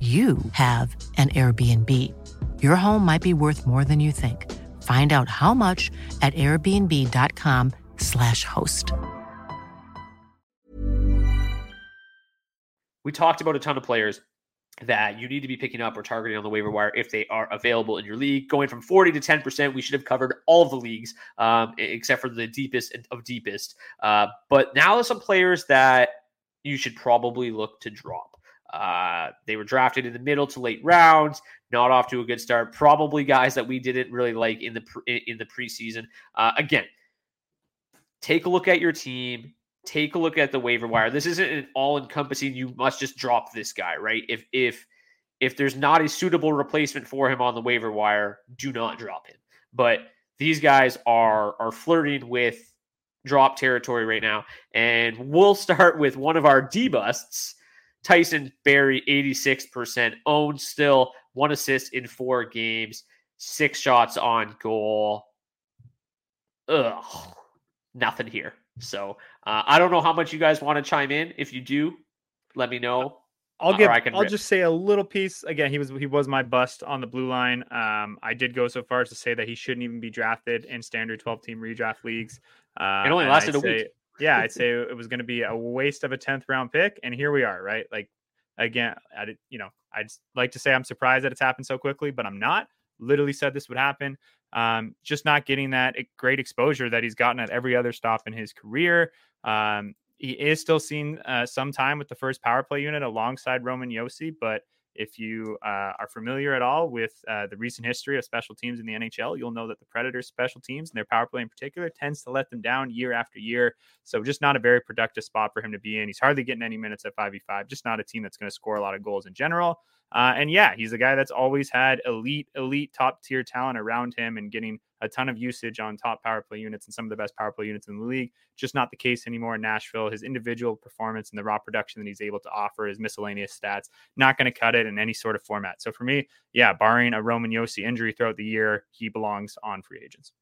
you have an Airbnb. Your home might be worth more than you think. Find out how much at airbnb.com/slash host. We talked about a ton of players that you need to be picking up or targeting on the waiver wire if they are available in your league. Going from 40 to 10%, we should have covered all the leagues um, except for the deepest of deepest. Uh, but now some players that you should probably look to drop. Uh, they were drafted in the middle to late rounds, not off to a good start. Probably guys that we didn't really like in the pre- in the preseason. Uh, again, take a look at your team. Take a look at the waiver wire. This isn't an all-encompassing. You must just drop this guy, right? If if if there's not a suitable replacement for him on the waiver wire, do not drop him. But these guys are are flirting with drop territory right now, and we'll start with one of our debusts Tyson Barrie, 86% owned still, one assist in four games, six shots on goal. ugh, nothing here. So uh, I don't know how much you guys want to chime in. If you do, let me know. I'll give. I'll rip. just say a little piece. Again, he was he was my bust on the blue line. Um, I did go so far as to say that he shouldn't even be drafted in standard twelve team redraft leagues. Uh, it only lasted a say, week. Yeah, I'd say it was going to be a waste of a tenth round pick, and here we are. Right, like again, I did, you know, I'd like to say I'm surprised that it's happened so quickly, but I'm not. Literally said this would happen. Um, just not getting that great exposure that he's gotten at every other stop in his career. Um, he is still seeing uh, some time with the first power play unit alongside Roman Josi, but if you uh, are familiar at all with uh, the recent history of special teams in the NHL, you'll know that the Predators' special teams and their power play in particular tends to let them down year after year. So, just not a very productive spot for him to be in. He's hardly getting any minutes at 5v5, just not a team that's going to score a lot of goals in general. Uh, and yeah, he's a guy that's always had elite, elite, top tier talent around him and getting a ton of usage on top power play units and some of the best power play units in the league. Just not the case anymore in Nashville. His individual performance and the raw production that he's able to offer, his miscellaneous stats, not going to cut it in any sort of format. So for me, yeah, barring a Roman Josi injury throughout the year, he belongs on free agents.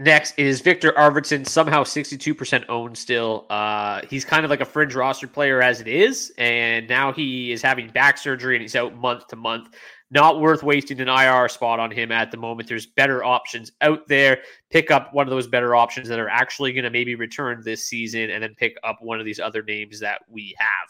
Next is Viktor Arvidsson, somehow 62% owned still. Uh, he's kind of like a fringe roster player as it is, and now he is having back surgery and he's out month to month. Not worth wasting an IR spot on him at the moment. There's better options out there. Pick up one of those better options that are actually going to maybe return this season, and then pick up one of these other names that we have.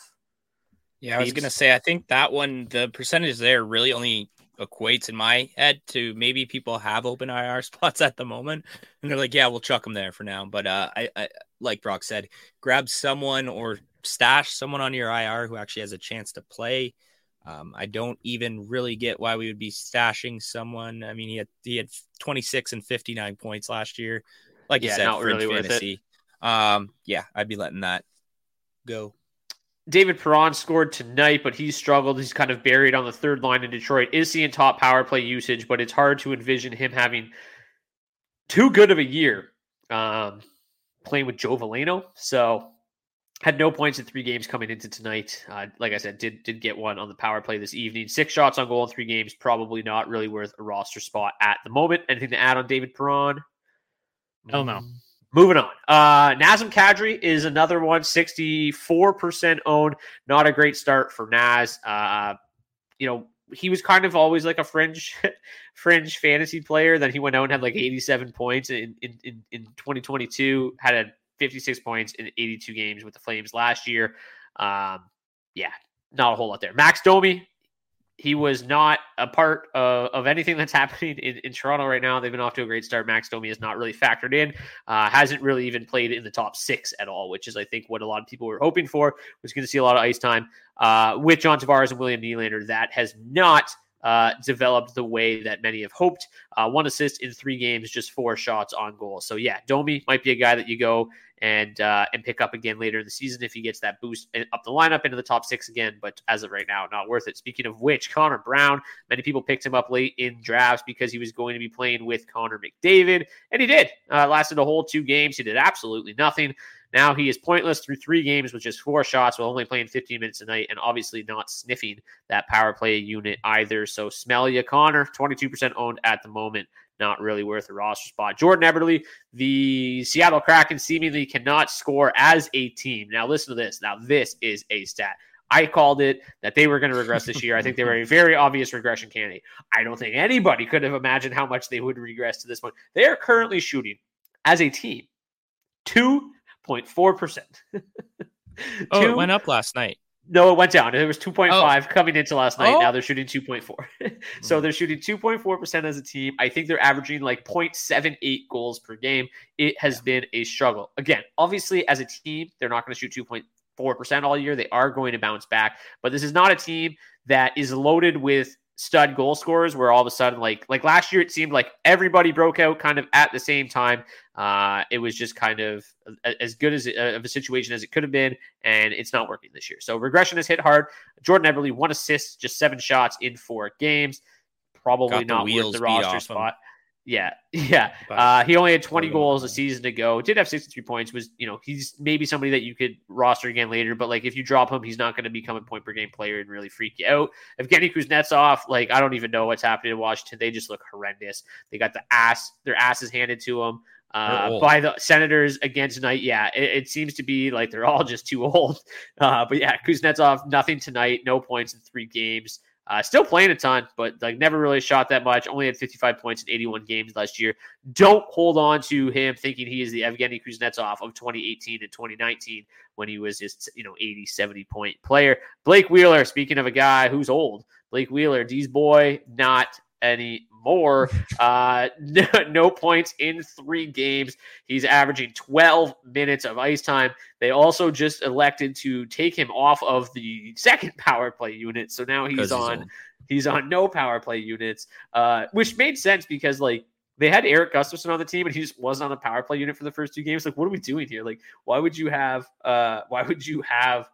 Yeah, I was going to say, I think that one, the percentage there really only equates in my head to maybe people have open IR spots at the moment, and they're like, "Yeah, we'll chuck them there for now." But uh, I, I like Brock said, grab someone or stash someone on your IR who actually has a chance to play. Um, I don't even really get why we would be stashing someone. I mean, he had he had 26 and 59 points last year. Like yeah, you said, not really fantasy. Um, yeah, I'd be letting that go. David Perron scored tonight, but he's struggled. He's kind of buried on the third line in Detroit. Is seeing top power play usage, but it's hard to envision him having too good of a year um, playing with Joe Veleno. So had no points in three games coming into tonight. Uh, like I said, did did get one on the power play this evening. Six shots on goal in three games. Probably not really worth a roster spot at the moment. Anything to add on David Perron? Hell no. Moving on. Uh, Nazem Kadri is another one, 64% owned. Not a great start for Naz. Uh, you know, he was kind of always like a fringe fringe fantasy player. Then he went out and had like 87 points in, in, in, in 2022, had a 56 points in 82 games with the Flames last year. Um, yeah, not a whole lot there. Max Domi, he was not a part of, of anything that's happening in, in, Toronto right now. They've been off to a great start. Max Domi has not really factored in, uh, hasn't really even played in the top six at all, which is, I think, what a lot of people were hoping for. Was going to see a lot of ice time uh, with John Tavares and William Nylander. That has not uh, developed the way that many have hoped. Uh, one assist in three games, just four shots on goal. So yeah, Domi might be a guy that you go and uh, and pick up again later in the season if he gets that boost up the lineup into the top six again. But as of right now, not worth it. Speaking of which, Connor Brown, many people picked him up late in drafts because he was going to be playing with Connor McDavid, and he did. Uh, lasted a whole two games. He did absolutely nothing. Now he is pointless through three games with just four shots while only playing 15 minutes a night and obviously not sniffing that power play unit either. So smell you, Connor, 22% owned at the moment not really worth a roster spot. Jordan Eberle, the Seattle Kraken seemingly cannot score as a team. Now, listen to this. Now, this is a stat. I called it that they were going to regress this year. I think they were a very obvious regression candidate. I don't think anybody could have imagined how much they would regress to this point. They are currently shooting as a team 2.4%. oh, it went up last night. No, it went down. It was 2.5 oh. coming into last night. Oh. Now they're shooting 2.4. so mm-hmm. they're shooting 2.4% as a team. I think they're averaging like 0.78 goals per game. It has yeah. been a struggle. Again, obviously, as a team, they're not going to shoot 2.4% all year. They are going to bounce back. But this is not a team that is loaded with stud goal scorers where all of a sudden like like last year it seemed like everybody broke out kind of at the same time. Uh it was just kind of as good as uh, of a situation as it could have been and it's not working this year. So regression has hit hard. Jordan Eberle one assist just seven shots in four games. Probably not worth the roster spot him. Yeah, yeah. Uh, he only had 20 goals a season ago. Did have 63 points. Was you know he's maybe somebody that you could roster again later, but like if you drop him, he's not going to become a point per game player and really freak you out. If Evgeny Kuznetsov, like I don't even know what's happening in Washington. They just look horrendous. They got the ass, their asses handed to them. uh, by the Senators again tonight. Yeah, it, it, seems to be like they're all just too old. Uh, but yeah, Kuznetsov, nothing tonight, no points in three games. Uh, still playing a ton, but like never really shot that much. Only had 55 points in 81 games last year. Don't hold on to him thinking he is the Evgeny Kuznetsov of 2018 and 2019 when he was just, you know, 80, 70 point player. Blake Wheeler, speaking of a guy who's old, Blake Wheeler, D's boy, not anymore. Uh, no, no, points in three games. He's averaging 12 minutes of ice time. They also just elected to take him off of the second power play unit. So now he's on he's on no power play units, uh, which made sense because like they had Erik Gustafsson on the team and he just wasn't on the power play unit for the first two games. Like, what are we doing here? Like, why would you have uh why would you have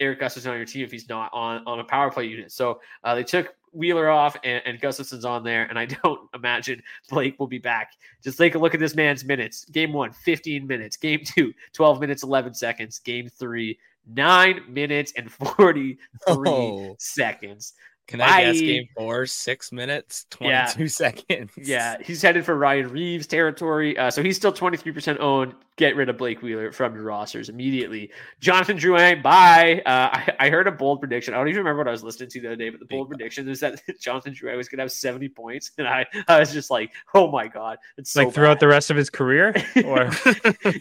Erik Gustafsson on your team if he's not on on a power play unit? So uh, they took Wheeler off and, and Gustafsson's on there, and I don't imagine Blake will be back. Just take a look at this man's minutes. Game one, 15 minutes. Game two, 12 minutes, 11 seconds. Game three, nine minutes and 43 oh. seconds. Can I guess game four, six minutes, 22 yeah. seconds? Yeah, he's headed for Ryan Reaves territory. Uh, so he's still 23% owned. Get rid of Blake Wheeler from your rosters immediately. Jonathan Drouin, bye. Uh, I, I, heard a bold prediction. I don't even remember what I was listening to the other day, but the bold Big prediction is that Jonathan Drouin was going to have 70 points. And I, I was just like, oh my God. It's so like throughout bad. the rest of his career? Or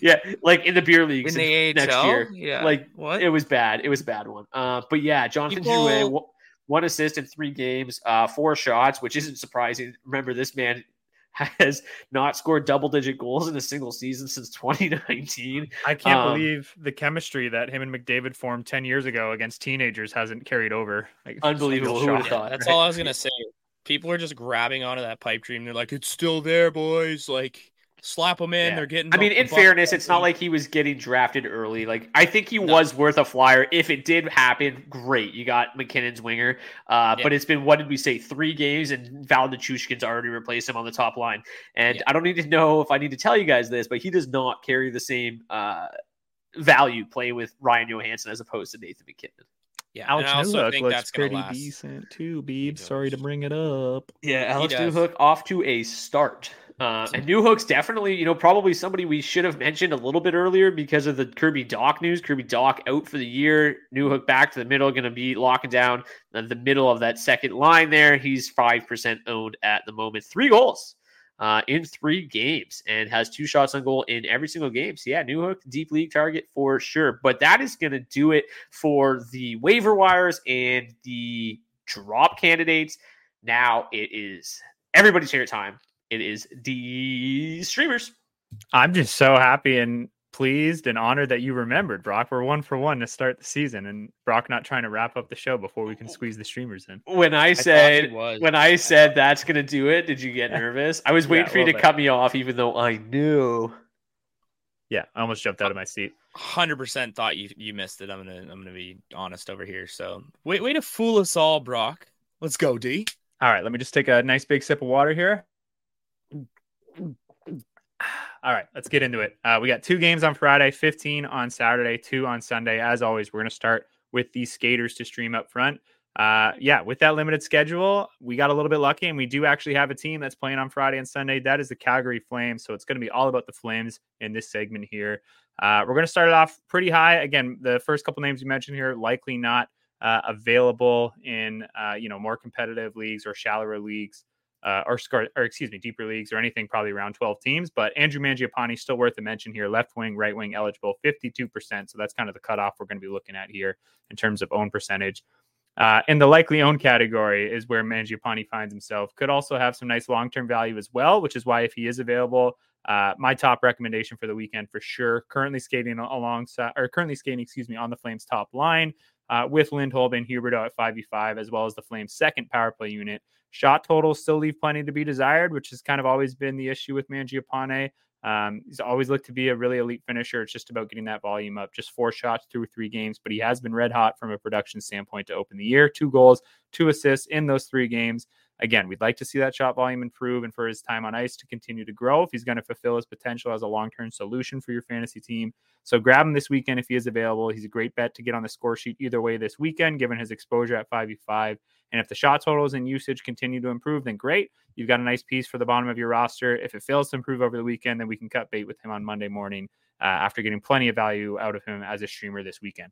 yeah, like in the beer leagues in the next AHL? year. Yeah. Like what? It was bad. It was a bad one. Uh, but yeah, Jonathan People... Drouin one assist in three games, uh, four shots, which isn't surprising. Remember, this man has not scored double digit goals in a single season since 2019. I can't um, believe the chemistry that him and McDavid formed 10 years ago against teenagers hasn't carried over. Like, unbelievable. Who would have thought? That's right? all I was going to say. People are just grabbing onto that pipe dream. They're like, it's still there, boys. Like, slap them in. Yeah. They're getting. I mean, in fairness, it's not like he was getting drafted early. Like I think he no. was worth a flyer. If it did happen, great. You got MacKinnon's winger. Uh, yeah. But it's been what did we say? Three games, and Val Nichushkin's already replaced him on the top line. And yeah. I don't need to know if I need to tell you guys this, but he does not carry the same uh, value playing with Ryan Johansen as opposed to Nathan MacKinnon. Yeah, Alex Newhook looks pretty last. decent too, Beeb. Sorry to bring it up. Yeah, Alex Newhook off to a start. Uh, and Newhook's definitely, you know, probably somebody we should have mentioned a little bit earlier because of the Kirby Dach news. Kirby Dach out for the year. Newhook back to the middle, going to be locking down the middle of that second line there. He's 5% owned at the moment. Three goals uh, in three games and has two shots on goal in every single game. So, yeah, Newhook, deep league target for sure. But that is going to do it for the waiver wires and the drop candidates. Now it is everybody's favorite time it is the streamers. I'm just so happy and pleased and honored that you remembered, Brock. We're one for one to start the season, and Brock not trying to wrap up the show before we can oh. squeeze the streamers in. When I said I when I said that's gonna do it, did you get nervous? I was waiting yeah, for you to bit. cut me off, even though I knew. Yeah, I almost jumped out of my seat. Hundred percent thought you you missed it. I'm gonna I'm gonna be honest over here. So wait, way to fool us all, Brock. Let's go, D. All right, let me just take a nice big sip of water here. All right, let's get into it. Uh, we got two games on Friday, 15 on Saturday, two on Sunday. As always, we're going to start with the skaters to stream up front. Uh, yeah, with that limited schedule, we got a little bit lucky, and we do actually have a team that's playing on Friday and Sunday. That is the Calgary Flames. So it's going to be all about the Flames in this segment here. Uh, we're going to start it off pretty high. Again, the first couple names you mentioned here likely not uh, available in uh, you know more competitive leagues or shallower leagues uh, or, or excuse me, deeper leagues or anything, probably around 12 teams. But Andrew Mangiapane still worth a mention here. Left wing, right wing eligible, 52%. So that's kind of the cutoff we're going to be looking at here in terms of own percentage. Uh, in the likely own category is where Mangiapane finds himself. Could also have some nice long term value as well, which is why if he is available, uh, my top recommendation for the weekend for sure. Currently skating alongside, or currently skating, excuse me, on the Flames top line uh, with Lindholm and Huberdeau at 5v5, as well as the Flames' second power play unit. Shot totals still leave plenty to be desired, which has kind of always been the issue with Mangiapane. Um, he's always looked to be a really elite finisher. It's just about getting that volume up. Just four shots through three games, but he has been red hot from a production standpoint to open the year. Two goals, two assists in those three games. Again, we'd like to see that shot volume improve and for his time on ice to continue to grow if he's going to fulfill his potential as a long term solution for your fantasy team. So grab him this weekend if he is available. He's a great bet to get on the score sheet either way this weekend, given his exposure at 5v5. And if the shot totals and usage continue to improve, then great. You've got a nice piece for the bottom of your roster. If it fails to improve over the weekend, then we can cut bait with him on Monday morning uh, after getting plenty of value out of him as a streamer this weekend.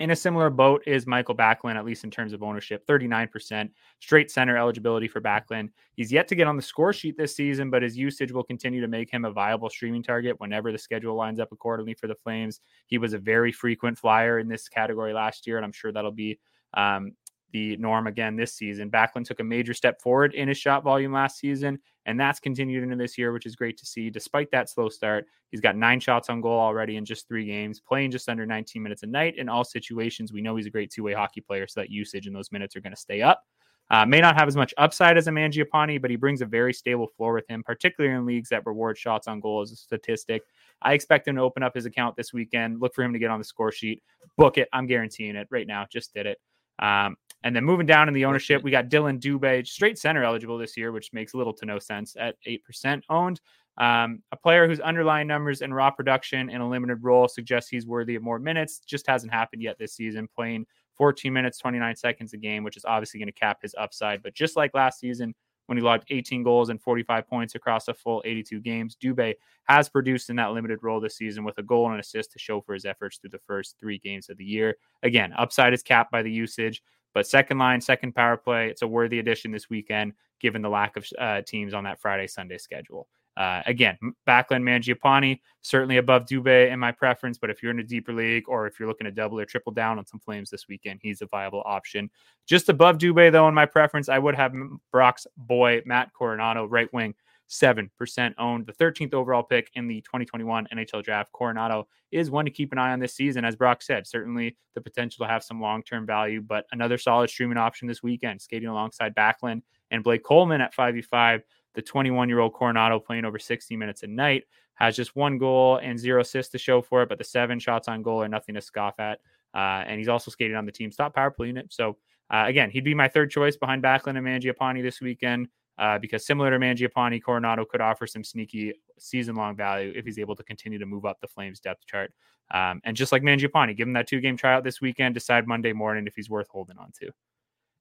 In a similar boat is Michael Backlund, at least in terms of ownership, 39% straight center eligibility for Backlund. He's yet to get on the score sheet this season, but his usage will continue to make him a viable streaming target whenever the schedule lines up accordingly for the Flames. He was a very frequent flyer in this category last year, and I'm sure that'll be um, the norm again this season. Backlund took a major step forward in his shot volume last season, and that's continued into this year, which is great to see. Despite that slow start, he's got nine shots on goal already in just three games, playing just under 19 minutes a night in all situations. We know he's a great two way hockey player, so that usage in those minutes are going to stay up. Uh, may not have as much upside as a Mangiapane, but he brings a very stable floor with him, particularly in leagues that reward shots on goal as a statistic. I expect him to open up his account this weekend. Look for him to get on the score sheet. Book it. I'm guaranteeing it right now. Just did it. Um, and then moving down in the ownership, we got Dillon Dubé, straight center eligible this year, which makes little to no sense at 8% owned. Um, a player whose underlying numbers and raw production in a limited role suggests he's worthy of more minutes. Just hasn't happened yet this season, playing 14 minutes, 29 seconds a game, which is obviously going to cap his upside. But just like last season, when he logged 18 goals and 45 points across a full 82 games, Dubé has produced in that limited role this season with a goal and assist to show for his efforts through the first three games of the year. Again, upside is capped by the usage. But second line, second power play, it's a worthy addition this weekend, given the lack of uh, teams on that Friday Sunday schedule. Uh, again, Backlund Mangiapane, certainly above Dubé in my preference. But if you're in a deeper league or if you're looking to double or triple down on some Flames this weekend, he's a viable option. Just above Dubé, though, in my preference, I would have Brock's boy, Matt Coronato, right wing. 7% owned. The 13th overall pick in the 2021 NHL draft. Coronato is one to keep an eye on this season. As Brock said, certainly the potential to have some long term value, but another solid streaming option this weekend, skating alongside Backlund and Blake Coleman at 5v5. The 21 year old Coronato playing over 60 minutes a night has just one goal and zero assists to show for it, but the seven shots on goal are nothing to scoff at. Uh, and he's also skating on the team's top power play unit. So, uh, again, he'd be my third choice behind Backlund and Mangiapane this weekend uh, because similar to Mangiapane, Coronato could offer some sneaky season long value if he's able to continue to move up the Flames depth chart. Um, and just like Mangiapane, give him that two game tryout this weekend, decide Monday morning if he's worth holding on to.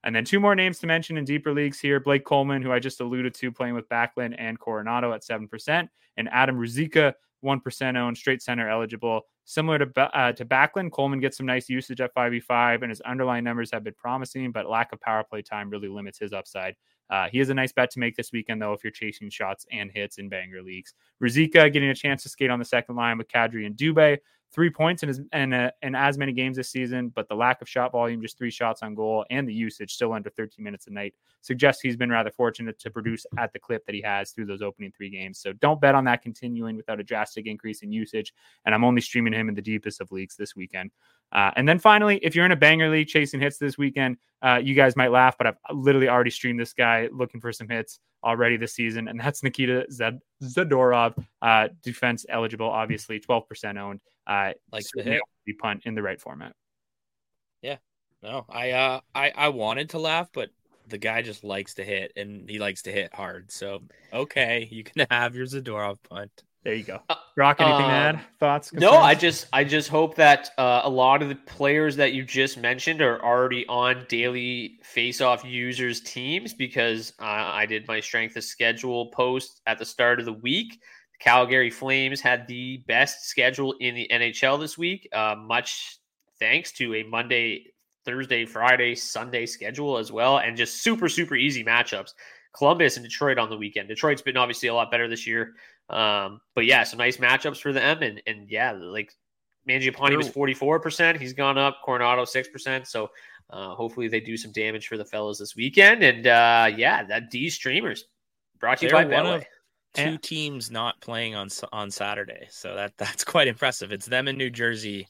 And then two more names to mention in deeper leagues here Blake Coleman, who I just alluded to, playing with Backlund and Coronato at 7%, and Adam Ruzicka, 1% owned, straight center eligible. Similar to uh, to Backlund, Coleman gets some nice usage at 5v5, and his underlying numbers have been promising, but lack of power play time really limits his upside. Uh, he is a nice bet to make this weekend, though, if you're chasing shots and hits in banger leagues. Ruzicka getting a chance to skate on the second line with Kadri and Dubé three points in as, and, uh, in as many games this season, but the lack of shot volume, just three shots on goal, and the usage still under 13 minutes a night suggests he's been rather fortunate to produce at the clip that he has through those opening three games. So don't bet on that continuing without a drastic increase in usage. And I'm only streaming him in the deepest of leagues this weekend. Uh, and then finally, if you're in a banger league chasing hits this weekend, uh, you guys might laugh, but I've literally already streamed this guy looking for some hits already this season, and that's Nikita Zed- Zadorov, uh, defense eligible, obviously 12% owned. Uh, like the hit. punt in the right format. Yeah, no, I uh, I I wanted to laugh, but the guy just likes to hit, and he likes to hit hard. So okay, you can have your Zadorov punt. There you go. Uh, Rock, anything um, to add? Thoughts? Concerns? No, I just I just hope that uh, a lot of the players that you just mentioned are already on daily face-off users teams because uh, I did my strength of schedule post at the start of the week. The Calgary Flames had the best schedule in the NHL this week, uh, much thanks to a Monday, Thursday, Friday, Sunday schedule as well, and just super super easy matchups. Columbus and Detroit on the weekend. Detroit's been obviously a lot better this year. Um, but yeah, some nice matchups for the M. And, and yeah, like Mangiapane was 44%. He's gone up. Coronato 6%. So uh, hopefully they do some damage for the fellows this weekend. And uh, yeah, that D streamers brought to you by Betway. Two teams not playing on on Saturday, so that that's quite impressive. It's them in New Jersey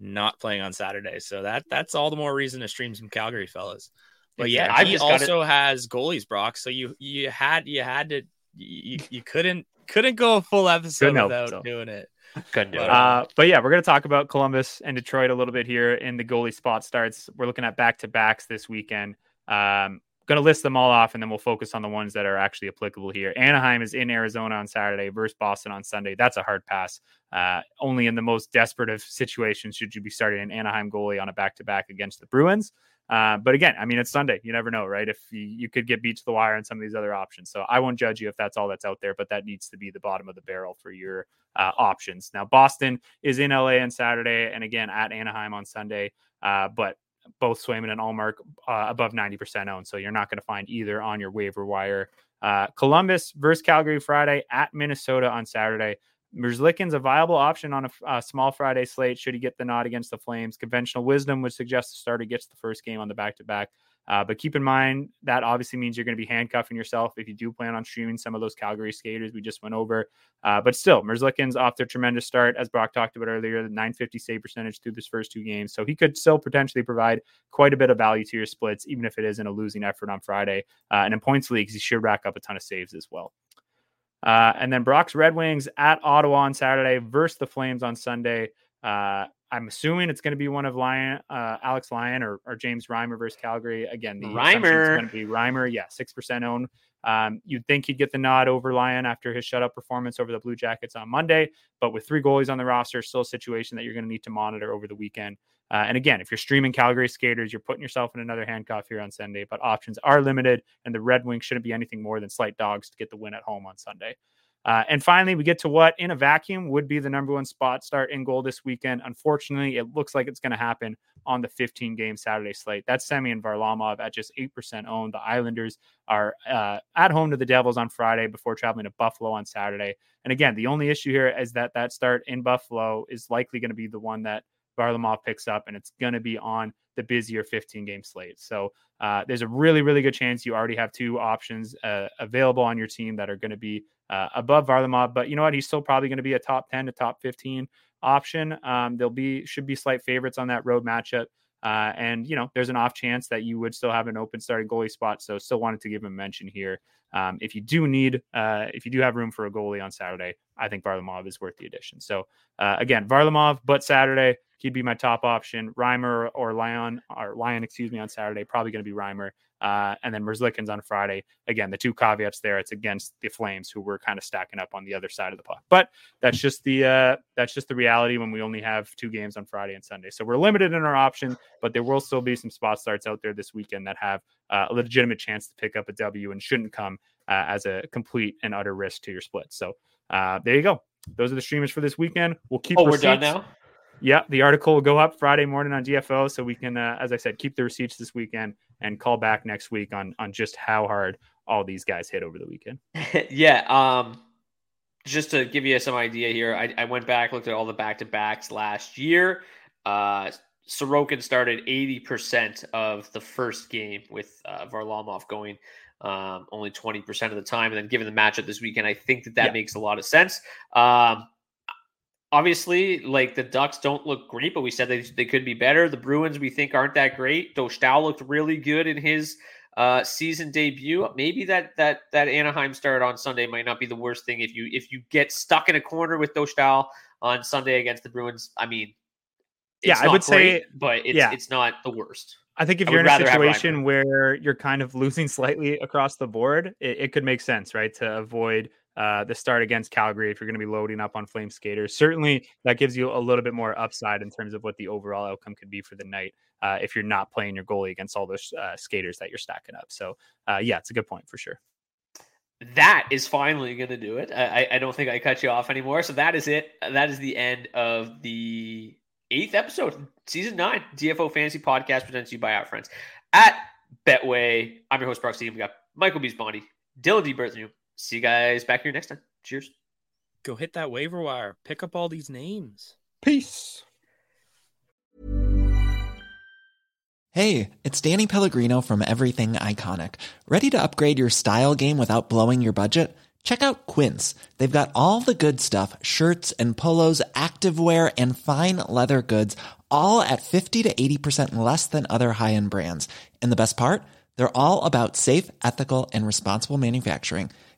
not playing on Saturday, so that that's all the more reason to stream some Calgary fellas. But yeah, yeah he also has goalies, Brock. So you you had you had to you, you couldn't couldn't go a full episode without so. doing it. Couldn't do it. Uh, but yeah, we're going to talk about Columbus and Detroit a little bit here in the goalie spot starts. We're looking at back to backs this weekend. Um, going to list them all off and then we'll focus on the ones that are actually applicable here. Anaheim is in Arizona on Saturday versus Boston on Sunday. That's a hard pass. Uh, only in the most desperate of situations should you be starting an Anaheim goalie on a back to back against the Bruins. Uh, but again, I mean, it's Sunday. You never know, right? If you, you, could get beat to the wire on some of these other options. So I won't judge you if that's all that's out there, but that needs to be the bottom of the barrel for your uh, options. Now, Boston is in LA on Saturday and again at Anaheim on Sunday. Uh, but both Swayman and Ullmark uh, above 90% owned. So you're not going to find either on your waiver wire. Uh, Columbus versus Calgary Friday at Minnesota on Saturday. Merzlikins a viable option on a, a, small Friday slate should he get the nod against the Flames. Conventional wisdom would suggest the starter gets the first game on the back to back. Uh, but keep in mind that obviously means you're going to be handcuffing yourself if you do plan on streaming some of those Calgary skaters we just went over. Uh, but still, Merzlikins off their tremendous start, as Brock talked about earlier, the 950 save percentage through his first two games. So he could still potentially provide quite a bit of value to your splits, even if it isn't a losing effort on Friday. Uh, and in points leagues, he should rack up a ton of saves as well. Uh, and then Brock's Red Wings at Ottawa on Saturday versus the Flames on Sunday. Uh, I'm assuming it's going to be one of uh, Alex Lyon or, or, James Reimer versus Calgary. Again, the Reimer going to be Reimer. Yeah, six percent own. Um, you'd think he'd get the nod over Lyon after his shutout performance over the Blue Jackets on Monday, but with three goalies on the roster, still a situation that you're going to need to monitor over the weekend. Uh, and again, if you're streaming Calgary skaters, you're putting yourself in another handcuff here on Sunday. But options are limited, and the Red Wings shouldn't be anything more than slight dogs to get the win at home on Sunday. Uh, and finally, we get to what in a vacuum would be the number one spot start in goal this weekend. Unfortunately, it looks like it's going to happen on the 15 game Saturday slate. That's Semyon Varlamov at just 8% owned. The Islanders are uh, at home to the Devils on Friday before traveling to Buffalo on Saturday. And again, the only issue here is that that start in Buffalo is likely going to be the one that Varlamov picks up, and it's going to be on the busier 15 game slate. So uh, there's a really, really good chance you already have two options uh, available on your team that are going to be uh, above Varlamov. But you know what? He's still probably going to be a top 10 to top 15 option. Um, there'll be should be slight favorites on that road matchup. Uh, and you know, there's an off chance that you would still have an open starting goalie spot. So, still wanted to give him a mention here. Um, if you do need, uh, if you do have room for a goalie on Saturday, I think Varlamov is worth the addition. So, uh, again, Varlamov, but Saturday he'd be my top option. Reimer or Lyon or Lyon, excuse me, on Saturday, probably going to be Reimer. Uh, and then Merzlikins on Friday. Again, the two caveats there. It's against the Flames, who were kind of stacking up on the other side of the puck. But that's just the uh, that's just the reality when we only have two games on Friday and Sunday. So we're limited in our options, but there will still be some spot starts out there this weekend that have uh, a legitimate chance to pick up a W and shouldn't come uh, as a complete and utter risk to your split. So uh, there you go. Those are the streamers for this weekend. We'll keep. Oh, receipts. we're done now. Yeah, the article will go up Friday morning on DFO, so we can, uh, as I said, keep the receipts this weekend and call back next week on on just how hard all these guys hit over the weekend. yeah, um, just to give you some idea here, I, I went back looked at all the back to backs last year. Uh, Sorokin started eighty percent of the first game with uh, Varlamov going um, only 20% of the time. And then given the matchup this weekend, I think that that yeah. makes a lot of sense. Um, obviously, like the Ducks don't look great, but we said they, they could be better. The Bruins we think aren't that great. Dostal looked really good in his uh, season debut. Maybe that that that Anaheim start on Sunday might not be the worst thing if you if you get stuck in a corner with Dostal on Sunday against the Bruins. I mean, yeah, I would great, say, but it's yeah. it's not the worst. I think if I you're in a situation where you're kind of losing slightly across the board, it, it could make sense, right, to avoid uh, the start against Calgary if you're going to be loading up on Flame Skaters. Certainly, that gives you a little bit more upside in terms of what the overall outcome could be for the night uh, if you're not playing your goalie against all those uh, skaters that you're stacking up. So, uh, yeah, it's a good point for sure. That is finally going to do it. I, I don't think I cut you off anymore. So that is it. That is the end of the eighth episode, season nine, DFO Fantasy Podcast presents you by our friends at Betway. I'm your host, Brock Seguin. We got Michael Beebs Bondy, Dylan D. Berthnew, see you guys back here next time. Cheers. Go hit that waiver wire. Pick up all these names. Peace. Hey, it's Danny Pellegrino from Everything Iconic. Ready to upgrade your style game without blowing your budget? Check out Quince. They've got all the good stuff shirts and polos, activewear, and fine leather goods, all at 50 to 80% less than other high end brands. And the best part? They're all about safe, ethical, and responsible manufacturing.